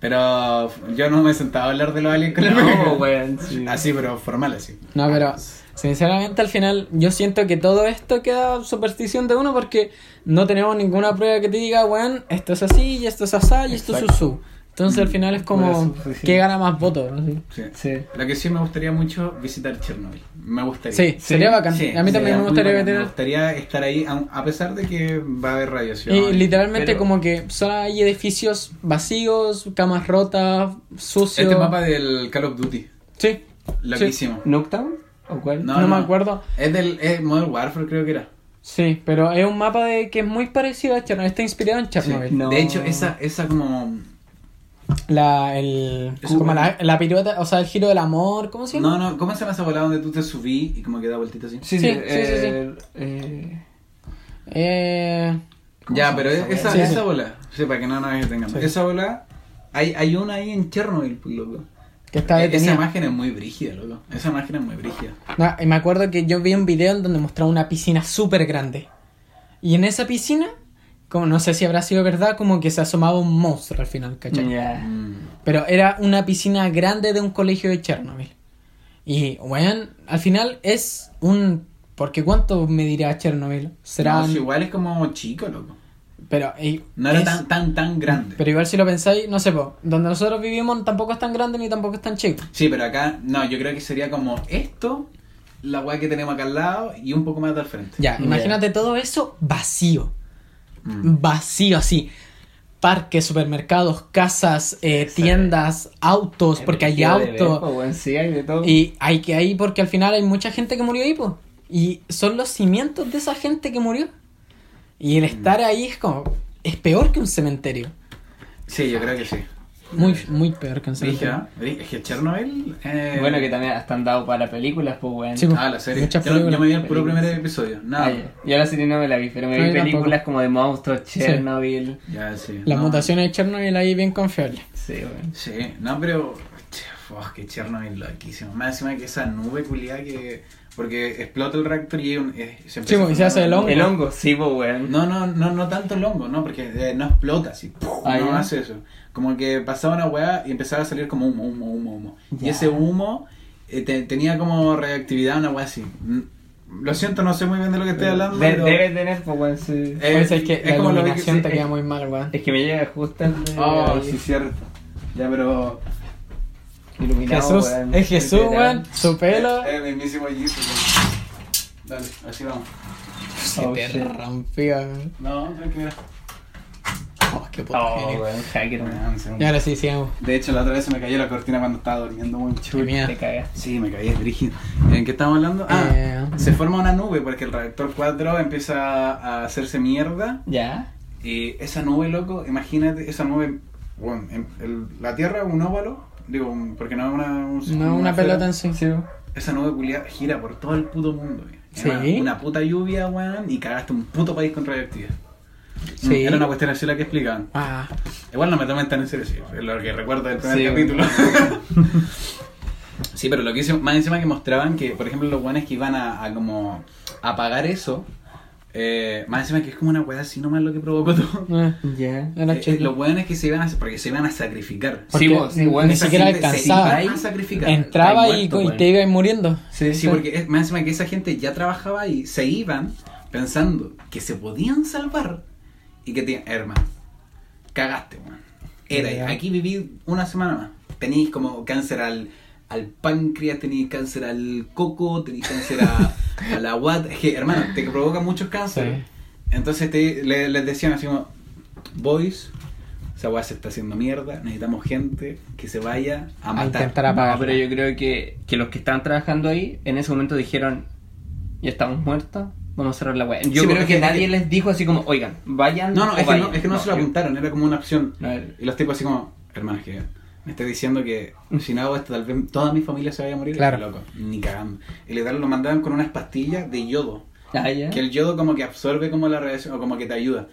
Pero yo no me he sentado a hablar de los aliens con el No, weón, sí. Así, pero formal así. No, pero sinceramente al final yo siento que todo esto queda superstición de uno porque no tenemos ninguna prueba que te diga, weón, esto es así y esto es asá y esto es Exacto. Entonces al final es como que gana más votos. ¿no? Sí. Sí. Sí. Lo que sí me gustaría mucho visitar Chernobyl. Me gustaría. Sí, sería bacán. Sí, a mí también me gustaría bacán. Me gustaría estar ahí, a pesar de que va a haber radiación. Y literalmente Pero- como que son hay edificios vacíos, camas rotas, sucios. Este mapa del Call of Duty. Sí. Loquísimo. ¿Nuketown? ¿O cuál? No, me acuerdo. Es del es Modern Warfare, creo que era. Sí, pero es un mapa de que es muy parecido a Chernobyl. Está inspirado en Sí. Chernobyl. No. De hecho, esa, esa como. La, el, como la, la pirueta, o sea, el giro del amor, ¿cómo se llama? No, no, ¿cómo se llama esa volada donde tú te subí y como que da vueltita así? Sí, Sí, sí, sí, sí, sí. eh, Ya, pero esa esa, Sí, esa sí. bola, sí, para que no nos tengamos. Sí. Esa bola, hay, hay una ahí en Chernobyl, pues, loco. que está E- Esa imagen es muy brígida, loco. Esa imagen es muy brígida. No, y me acuerdo que yo vi un video en donde mostraba una piscina súper grande. Y en esa piscina, como no sé si habrá sido verdad, como que se asomaba un monstruo al final, ¿cachai? Mm. Pero era una piscina grande de un colegio de Chernobyl. Y, weón, al final es un... Porque ¿cuánto medirá Chernobyl? Será... No, si igual es como chico, loco. Pero, No era es- tan, tan, tan grande. Pero igual si lo pensáis, no sé, po, donde nosotros vivimos tampoco es tan grande ni tampoco es tan chico. Sí, pero acá, no, yo creo que sería como esto, la weá que tenemos acá al lado y un poco más al frente. Ya, Ya. imagínate todo eso vacío. Mm. Vacío así. Parques, supermercados, casas, eh, tiendas, autos, porque hay autos. weón, sí, hay de todo. Y hay que ahí porque al final hay mucha gente que murió ahí. Y son los cimientos de esa gente que murió. Y Mm. el estar ahí es como. Es peor que un cementerio. Sí, yo creo que sí. Muy, muy peor que en San Dije, Antonio. Es que Chernobyl. eh, Bueno, que también hasta han dado para películas, pues, weón. Sí, pues. Ah, la serie. Muchas Yo, yo me vi el puro primer episodio. Nada. Ah. Yo la serie no me la vi, pero me No, vi tampoco. películas como de monstruos, Chernobyl. Ya, sí. Las no. mutaciones de Chernobyl ahí bien confiables. Sí, weón. Sí, no, pero. oh, que Chernobyl loquísimo. Más encima que esa nube culiada que. Porque explota el reactor y un, eh, se empieza Sí, a pues, y se hace el hongo. El hongo, sí, pues, weón. No, no, no, no tanto el hongo, no, porque eh, no explota así. ¡pum! Ah, no ya. hace eso. Como que pasaba una weá y empezaba a salir como humo, humo, humo, humo. Y Ya. ese humo eh, te- tenía como reactividad una weá así. Mm, Lo siento, no sé muy bien de lo que estoy hablando. De- pero- Debe tener, pues, weón, sí. Eh, Pues es que es la como que- iluminación sí, te es- queda muy mal, weón. Es que me llega justo el Oh, ahí, sí, cierto. Ya, pero. iluminado, Jesús, weón. es Jesús, weón. Su pelo. Es el mismísimo Jesus. Dale, así vamos. Se Oh, te rompió, weón. No, tranquila. Qué puto Oh, genio. weón, hacker, weón. Y ahora sí, sigamos. De hecho, la otra vez se me cayó la cortina cuando estaba durmiendo mucho. Qué miedo. Te cagas. Sí, me caí rígido. ¿En qué estamos hablando? Ah, Eh. se forma una nube porque el reactor 4 empieza a hacerse mierda. ¿Ya? Y esa nube, loco, imagínate, esa nube, bueno, en- el- la Tierra, un óvalo, digo, un- porque no es una, un- No una esfera. pelota en sí. Esa nube culiada gira por todo el puto mundo. güey. Sí. Una, una puta lluvia, weón, y cagaste un puto país con radioactividad. Sí. Era una cuestión así la que explicaban. Ah, Igual no me tomen tan en serio, sí, es lo que recuerdo del primer Sí, capítulo. sí, pero lo que hizo, más encima que mostraban que, por ejemplo, los guanes que iban a, a como apagar eso, eh, más encima que es como una weá así nomás lo que provocó todo. eh, Ya. era Eh, chido. los weones que se iban a, porque se iban a sacrificar. Porque Sí, vos, sí, ni siquiera se alcanzaba. iba a sacrificar. Entraba y, muerto, y weón. te iba muriendo. Sí, Sí, porque es, más encima que esa gente ya trabajaba y se iban pensando que se podían salvar y que te, hermano, cagaste, weón. Era, aquí viví una semana más. Tenéis como cáncer al, al páncreas, tenéis cáncer al coco, tenéis cáncer a, a la guata. Es que, hermano, te provoca muchos cánceres. Sí. Entonces te, le- les decían así como, boys, esa weá se está haciendo mierda, necesitamos gente que se vaya a A matar. intentar No, pero yo creo que, que los que estaban trabajando ahí en ese momento dijeron, ya estamos muertos, vamos a cerrar la web. Yo Sí, creo que es nadie que- les dijo así como, oigan, vayan. No, no, es que no, vayan". es que no, se lo apuntaron, era como una opción. A ver. Y los tipos así como, hermano, es que me estás diciendo que si no hago esto, tal vez toda mi familia se vaya a morir. Claro. Loco, ni cagando. Y literal lo mandaban con unas pastillas de yodo. Ah, ya. Que el yodo como que absorbe como la radiación, o como que te ayuda.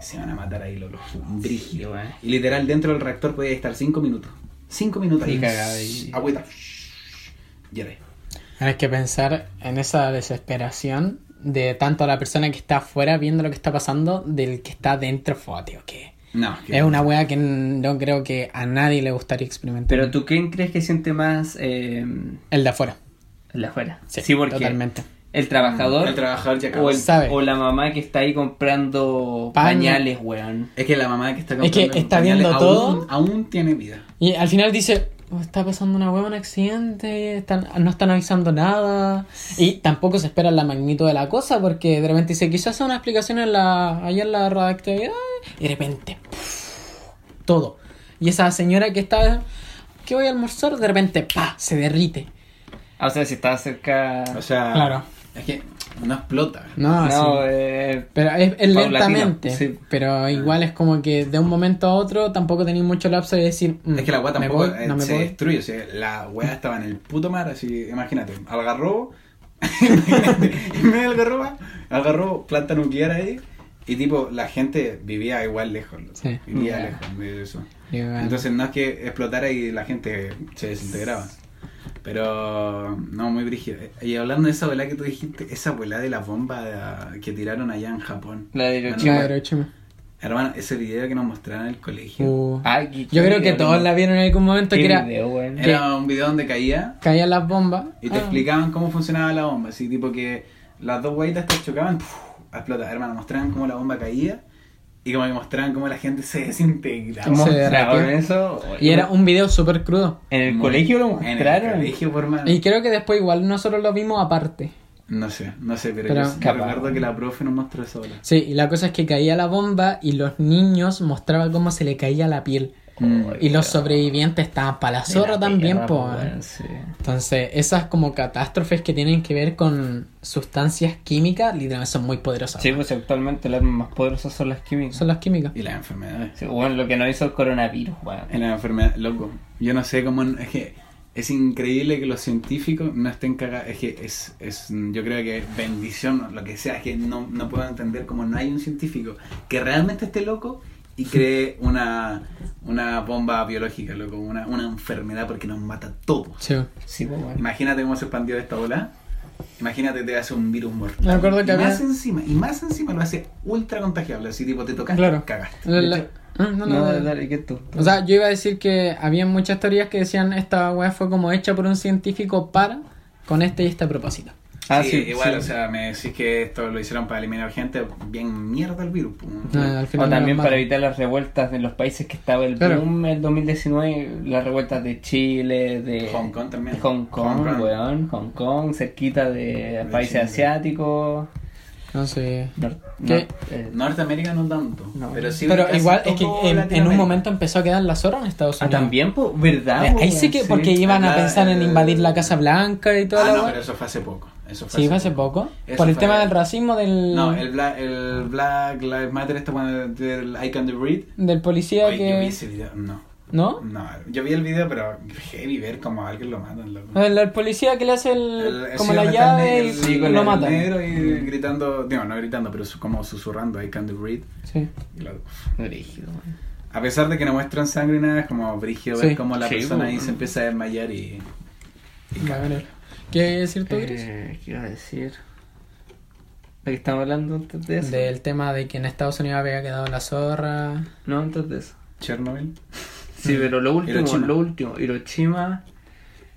Se van a matar ahí, loco. Brígido. weón. Y literal dentro del reactor podía estar 5 minutos. 5 minutos ahí. Sí, cagado ahí. Agüita. Ahí. Hay que pensar en esa desesperación de tanto la persona que está afuera viendo lo que está pasando del que está dentro. Fue, tío, que No, que- es una wea que no creo que a nadie le gustaría experimentar. Pero tú, ¿quién crees que siente más eh, El de afuera. el de afuera? Sí, porque totalmente. el trabajador El trabajador ya acabó. o, el, Sabe. o la mamá que está ahí comprando Paño. pañales, weón. Es que la mamá que está Es que comprando está pañales viendo aún- todo. Aún tiene vida. Y al final dice, "Oh, está pasando una hueá, un accidente, están, no están avisando nada. Y tampoco se espera la magnitud de la cosa, porque de repente dice, quizás hacer una explicación en la, allá en la radioactividad, y de repente, ¡puf! todo. Y esa señora que está, que voy a almorzar, de repente, pa, se derrite. Ah, o sea, si estaba cerca... O sea, Claro. es que no explota. No, no, sí. eh, Pero es, lentamente. sí. Pero igual es como que de un momento a otro tampoco tenéis mucho lapso de decir. mm, Es que la weá ¿me tampoco voy? eh, ¿No se voy? destruye. O sea, la weá estaba en el puto mar, así, imagínate, algarrobo. en medio del algarrobo, algarrobo, planta nuclear ahí. Y tipo, la gente vivía igual lejos. Sí. Vivía Ya. lejos de eso. Igual. Entonces no es que explotara y la gente se desintegraba. Pero no, muy brígido. Y hablando de esa abuela que tú dijiste, esa abuela de la bomba que tiraron allá en Japón. La de Hiroshima. Claro, Hiroshima. Hermano, ese video que nos mostraron en el colegio. Uh, Ay, qué- Yo creo que todos ¿no? la vieron en algún momento Qué que era. video. Era un video donde caía Caían las bombas. y te Ah. explicaban cómo funcionaba la bomba. Así tipo que las dos guaitas te chocaban, ¡puf! a explotar. Hermano, mostraban cómo la bomba caía y como que mostraban cómo la gente se desintegraba. ¿Cómo se eso? Y era un video súper crudo. ¿En el Muy- colegio lo En el mostraron? colegio, por mano. Y creo que después igual nosotros lo vimos aparte. No sé, no sé, pero, Pero- yo, Capaz. recuerdo que la profe nos mostró eso ahora. Sí, y la cosa es que caía la bomba y los niños mostraban cómo se le caía la piel. Mm. Y los sobrevivientes estaban para la zorra también, po. sí. Entonces, esas como catástrofes que tienen que ver con sustancias químicas, literalmente son muy poderosas. Sí, pues actualmente las más poderosas son las químicas. Son las químicas. Y las enfermedades. Sí, bueno, lo que no hizo el coronavirus, weón. En la enfermedad, loco. Yo no sé cómo. Es que es increíble que los científicos no estén cagados. Es que es, es. Yo creo que es bendición, lo que sea. Es que no, no puedo entender cómo no hay un científico que realmente esté loco y cree una, una bomba biológica, loco. Una, una enfermedad porque nos mata a todos. Sí. Sí, pues. Imagínate cómo se expandió esta ola. Imagínate te hace un virus mortal. Me acuerdo que y más encima, y más encima lo hace ultra contagiable. Así tipo te tocaste, Claro. cagaste. La- la- hecho- Ah, no, no, No, dale. dale, dale, ¿qué tú? O sea, yo iba a decir que había muchas teorías que decían esta weá fue como hecha por un científico para con este y este propósito. Ah, sí, sí, igual, sí. o sea, me decís que esto lo hicieron para eliminar gente, bien mierda el virus. Ah, al final O también para evitar las revueltas en los países que estaba el Claro. boom en el 2019, las revueltas de Chile, de Hong Kong también. de Hong Kong, Hong Kong. weón, Hong Kong, cerquita de, países Chile. asiáticos. No sé. nor- ¿Qué? eh, Norteamérica no tanto, No. pero sí. Pero igual es que todo en, en un momento empezó a quedar la zorra en Estados ah, Unidos. también, pues, ¿verdad? Eh, Ahí sí que, porque iban a La- pensar en invadir la Casa Blanca y toda Ah, la no, pero eso fue hace poco. Eso fue Sí, hace poco. Eso Por el tema del racismo del, No, el Black, el Black Lives Matter, este bueno, del I Can Read. del policía Oye, yo vi que... ese video, no. ¿No? No, yo vi el video, pero heavy ver como a alguien lo matan, loco. El, el policía que le hace el, El- como la llave el- y sí, con lo el mata. negro y gritando, digo, no gritando, pero como susurrando, I can't read. Sí. Y lo- Brígido, weón. A pesar de que no muestran sangre nada, es como brígido Sí. ver cómo la Sí, persona ahí se empieza a desmayar y... y. ¿Qué decir tú, Chris? Eh, ¿Qué iba a decir? ¿De qué estamos hablando antes de eso? Del tema de que en Estados Unidos había quedado la zorra. No, antes de eso. Chernobyl. Sí, pero lo último, Hiroshima. lo último. Hiroshima.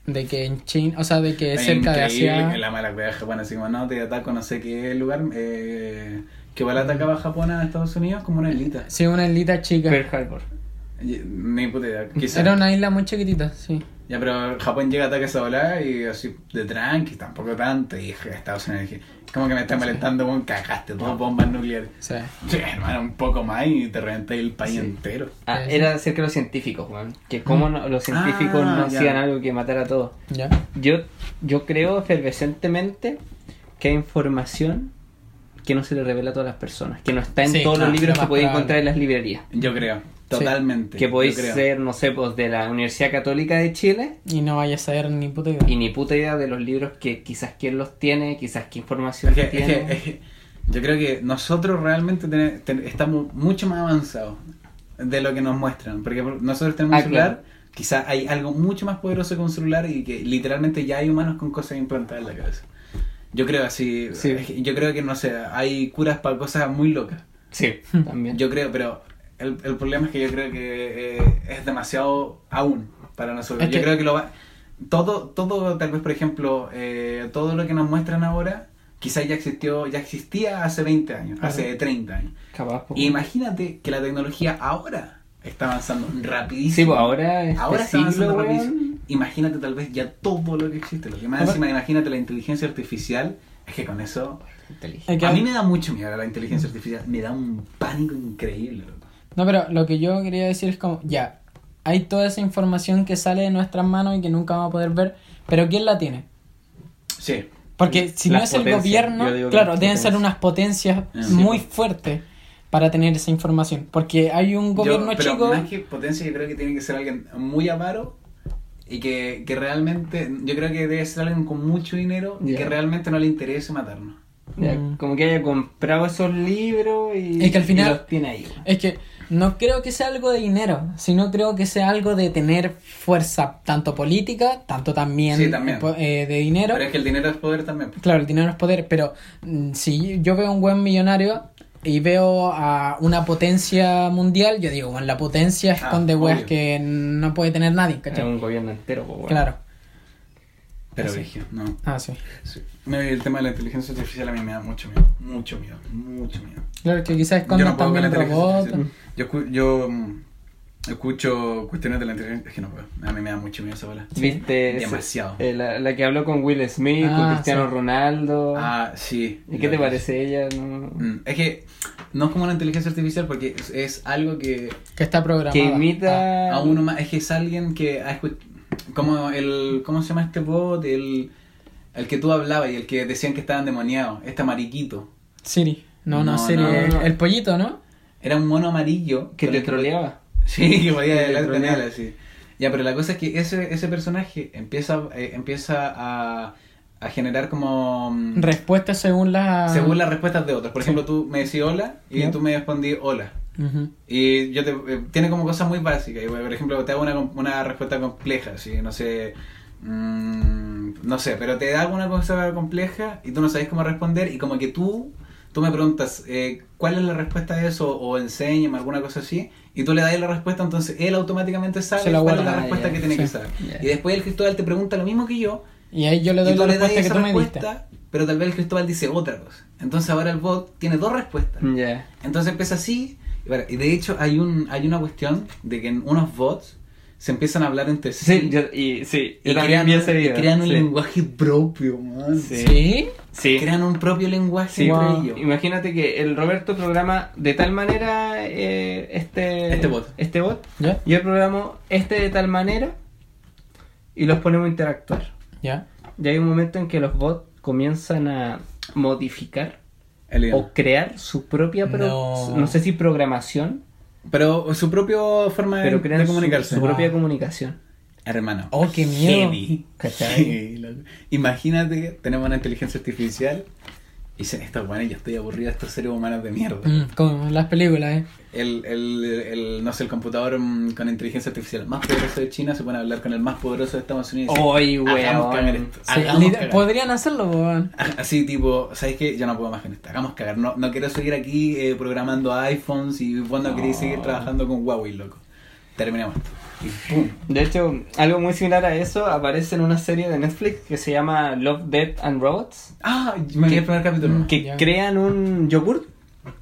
De que en China, o sea, de que Es cerca de Asia. que la mala wea de Japón, así como no, te ataco no sé qué lugar, eh, que igual atacaba a Japón a Estados Unidos como una islita. Sí, una islita chica. Pearl Harbor. Y- Ni puta idea, quizá. Era una isla muy chiquitita, sí. Ya, pero Japón llega a ataque esa y así de tranqui, tampoco tanto. Y dije, Estados Unidos dije, como que me está molestando, weón, cagaste, dos bombas nucleares. Sí. Sí, hermano, un poco más y te reventé el país Sí. entero. Ah, era acerca de los científicos, weón. Que como no- los científicos Ah, no ya. hacían algo que matara a todos. ¿Ya? Yo, yo creo efervescentemente que hay información que no se le revela a todas las personas. Que no está en Sí, todos claro, los libros que podéis encontrar en las librerías. Yo creo, totalmente. Que podéis ser, no sé, pues de la Universidad Católica de Chile Y no vaya a saber ni puta idea. y ni puta idea de los libros que quizás quién los tiene, quizás qué información Es que, es tiene. que- es que yo creo que nosotros realmente ten- estamos mucho más avanzados de lo que nos muestran. Porque nosotros tenemos Ah, un celular, claro. quizás hay algo mucho más poderoso que un celular y que literalmente ya hay humanos con cosas implantadas en la cabeza. Yo creo así, Sí. es que yo creo que no sé, hay curas para cosas muy locas. Sí, también. Yo creo, pero el, el problema es que yo creo que eh, es demasiado aún para nosotros. Es yo que- creo que lo va... Todo, todo, tal vez, por ejemplo, eh, todo lo que nos muestran ahora, quizás ya existió, ya existía hace 20 años, Ajá. hace 30 años. Capaz. Y imagínate que la tecnología ahora está avanzando rapidísimo. Sí, pues ahora este Ahora está siglo, avanzando weón, rapidísimo. Imagínate tal vez ya todo lo que existe. Lo que más encima, imagínate la inteligencia artificial. Es que con eso... A mí me da mucho miedo la inteligencia artificial. Me da un pánico increíble. No, pero lo que yo quería decir es como, ya, hay toda esa información que sale de nuestras manos y que nunca vamos a poder ver, pero ¿quién la tiene? Sí. Porque si no es el gobierno, claro, deben ser unas potencias Sí, muy fuertes para tener esa información. Porque hay un gobierno Yo- pero chico... Más que potencia, yo creo que tiene que ser alguien muy avaro y que, que realmente. Yo creo que debe ser alguien con mucho dinero y Ya. que realmente no le interese matarnos. Mm. Como que haya comprado esos libros y, Es que al final- y los tiene ahí. Es que no creo que sea algo de dinero, sino creo que sea algo de tener fuerza tanto política, tanto también, Sí, también. po- eh, de dinero. Pero es que el dinero es poder también. Claro, el dinero es poder, pero mm, si yo veo un buen millonario y veo a una potencia mundial, yo digo, bueno, la potencia Ah, esconde weas obvio. que no puede tener nadie, Es ¿cachai? un gobierno entero, pues, weón. Claro. Pero Sí. No. Ah, sí. El tema de la inteligencia artificial a mí me da mucho miedo. Mucho miedo. Mucho miedo. Claro, que quizás Yo escondan no la también artificial. Yo, yo mm, escucho cuestiones de la inteligencia. Es que no puedo. A mí me da mucho miedo esa bola. ¿Viste? Demasiado. eh, la, la que habló con Will Smith, con Ah, Cristiano sí. Ronaldo. Ah, sí. ¿Y qué te parece ella? No? Mm, Es que no es como una inteligencia artificial porque es, es algo que Que está programado. Que imita. a uno más, es que es alguien que ha escu- como el, ¿cómo se llama este bot? El, el que tú hablabas y el que decían que estaba endemoniado, este mariquito. Siri. No, no, No, Siri. no, no. El pollito, ¿no? Era un mono amarillo. Que te troleaba. Sí, que podía Que te hablar con él troleaba. así. Ya, pero la cosa es que ese, ese personaje empieza, eh, empieza a, a generar como... mm, Respuesta según la. según las respuestas de otros. Por ejemplo, tú me decís hola y Ya. tú me respondí hola. Y yo te, eh, tiene como cosas muy básicas. Y, Por ejemplo, te hago una, una respuesta compleja, así, no sé, mm, no sé, pero te hago una cosa compleja y tú no sabes cómo responder y como que tú, tú me preguntas eh, cuál es la respuesta a eso o enséñame alguna cosa así y tú le das la respuesta, entonces él automáticamente sabe cuál es la respuesta que tiene que sí. saber. Y después el Cristóbal te pregunta lo mismo que yo Y ahí yo le doy la respuesta que tú me diste. pero tal vez el Cristóbal dice otra cosa. Entonces ahora el bot tiene dos respuestas. Ya. Entonces empieza así. Y, de hecho hay un hay una cuestión de que en unos bots se empiezan a hablar entre sí. Sí, yo, y, sí, y yo también crean, vi ese y video. crean un sí. lenguaje propio, man. Sí. Crean un propio lenguaje entre wow. ellos. Imagínate que el Roberto programa de tal manera eh, este, Este bot. Este bot. ¿Ya? Yo programo este de tal manera y los ponemos a interactuar. ¿Ya? Y hay un momento en que los bots comienzan a modificar O crear su propia, pro- No. no. sé si programación, Pero su propia forma de, pero crean de su- comunicarse. su, propia Ah. comunicación. Hermano. Oh, qué miedo. Imagínate que tenemos una inteligencia artificial y dicen, estos bueno, yo estoy aburrido de estos seres humanos de mierda. Mm, como en las películas, ¿eh? El, el, el, no sé, el computador mm, con inteligencia artificial más poderoso de China se pone a hablar con el más poderoso de Estados Unidos. ¡Oy, weón! Sí, podrían hacerlo, weón. Así tipo, ¿sabes qué? Yo no puedo más con esto. Hagamos cagar. No, no quiero seguir aquí eh, programando iPhones y vos no queréis seguir trabajando con Huawei, loco. Terminamos esto. De hecho, algo muy similar a eso aparece en una serie de Netflix que se llama Love, Death and Robots. Ah, me vi el primer capítulo. que Ya. crean un yogurt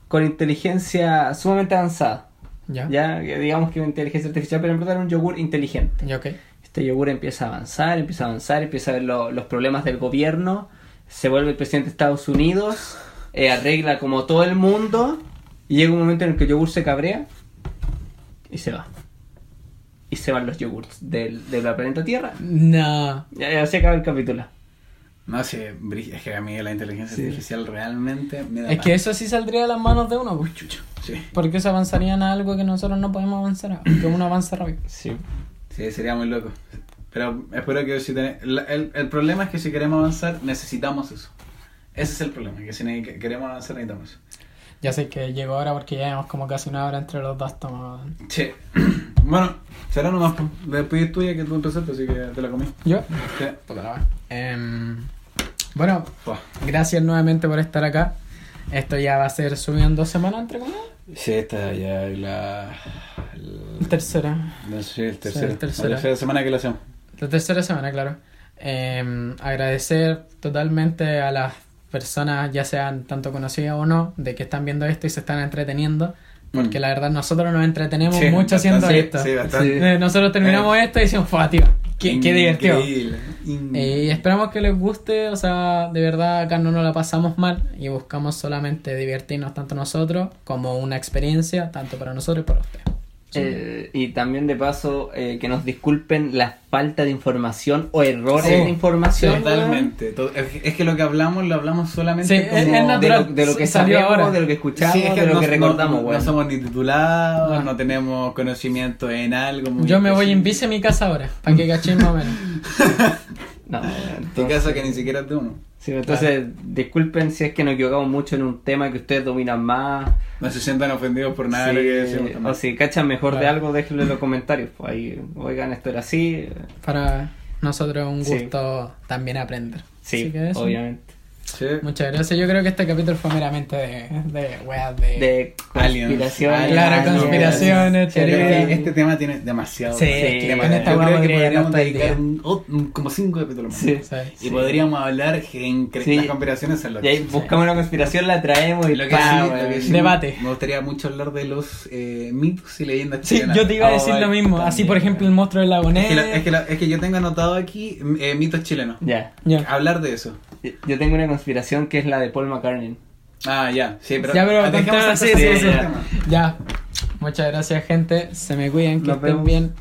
con inteligencia sumamente avanzada. ¿Ya? Ya, que digamos que una inteligencia artificial, pero en verdad era un yogur inteligente. ¿Ya, ok? Este yogur empieza a avanzar, empieza a avanzar, empieza a ver lo- los problemas del gobierno, se vuelve el presidente de Estados Unidos, eh, arregla como todo el mundo, y llega un momento en el que el yogur se cabrea y se va. Y se van los yogurts del, de la planeta Tierra. No. Ya, ya se acaba el capítulo. No sé, brí- es que a mí la inteligencia Sí. artificial realmente me da Es que eso sí saldría de las manos de uno, pues. Sí. Porque se avanzarían a algo que nosotros no podemos avanzar, aunque uno avanza rápido. Sí. Sí, sería muy loco. Pero espero que si ten- la- el, el problema es que si queremos avanzar, necesitamos eso. Ese es el problema, que si que queremos avanzar necesitamos eso. Ya sé que llegó ahora porque ya llevamos como casi una hora entre los dos tomados. Che. Bueno, será nomás. po. Después es tuya que tú empezaste, así que te la comí. ¿Yo? Sí. Puta la. Em, bueno, gracias nuevamente por estar acá. Esto ya va a ser subido en dos semanas, entre comillas. Sí, esta ya es la. Tercera. No el tercero. el tercero. La tercera semana que lo hacemos. La tercera semana, claro. Em, agradecer totalmente a las personas, ya sean tanto conocidas o no, de que están viendo esto y se están entreteniendo. Porque Mm. la verdad nosotros nos entretenemos Sí, mucho haciendo esto. Sí. Eh, Nosotros terminamos esto y decimos, ¡fua, tío! ¡Qué, qué divertido! Eh, y esperamos que les guste, o sea, de verdad acá no nos la pasamos mal y buscamos solamente divertirnos tanto nosotros como una experiencia, tanto para nosotros y para ustedes. Eh, y también de paso eh, que nos disculpen la falta de información o errores Sí, de información. Totalmente. To- Es que lo que hablamos lo hablamos solamente Sí, como es- es weón. de, lo, de lo que Salió sabemos, ahora. de lo que escuchamos, Sí, es de lo no- que no- recordamos, no, weón. somos ni titulados, No. no, tenemos conocimiento en algo. muy Yo me voy en bici a mi casa ahora, para que cachéis más o menos. No, En entonces, caso que ni siquiera es de uno. sí, entonces disculpen si es que nos equivocamos mucho en un tema que ustedes dominan más. No se sientan ofendidos por nada de Sí, lo que decimos también. o si cachan mejor de algo, déjenlo en los comentarios. Pues ahí, oigan, esto era así. Para nosotros es un Sí. gusto también aprender. Sí, Así que eso. obviamente. Sí. Muchas gracias. Yo creo que este capítulo fue meramente de, de weas de... De Aliens. conspiraciones. Claro, aliens. conspiraciones, teorías. este, este tema tiene demasiado. Sí, con esta Yo vamos creo que podríamos dedicar un- como cinco capítulos más. Sí. Sí. Y Sí. podríamos hablar en Sí. las conspiraciones en lo Y ahí buscamos una conspiración, la traemos y Lo que, pa, sí, lo que sí Debate. Me gustaría mucho hablar de los eh, mitos y leyendas Sí, chilenas. yo te iba a decir Ay, lo mismo. también, Así, por ejemplo, el monstruo del lago Es que, la- es, que la- es que yo tengo anotado aquí eh, mitos chilenos. Ya. Ya. Hablar de eso. Yo tengo una conspiración que es la de Paul McCartney. Ah, ya, sí, pero. Ya, pero ese sí, sí, sí. Ya. Muchas gracias, gente. Se me cuidan, que Nos estén vemos. bien.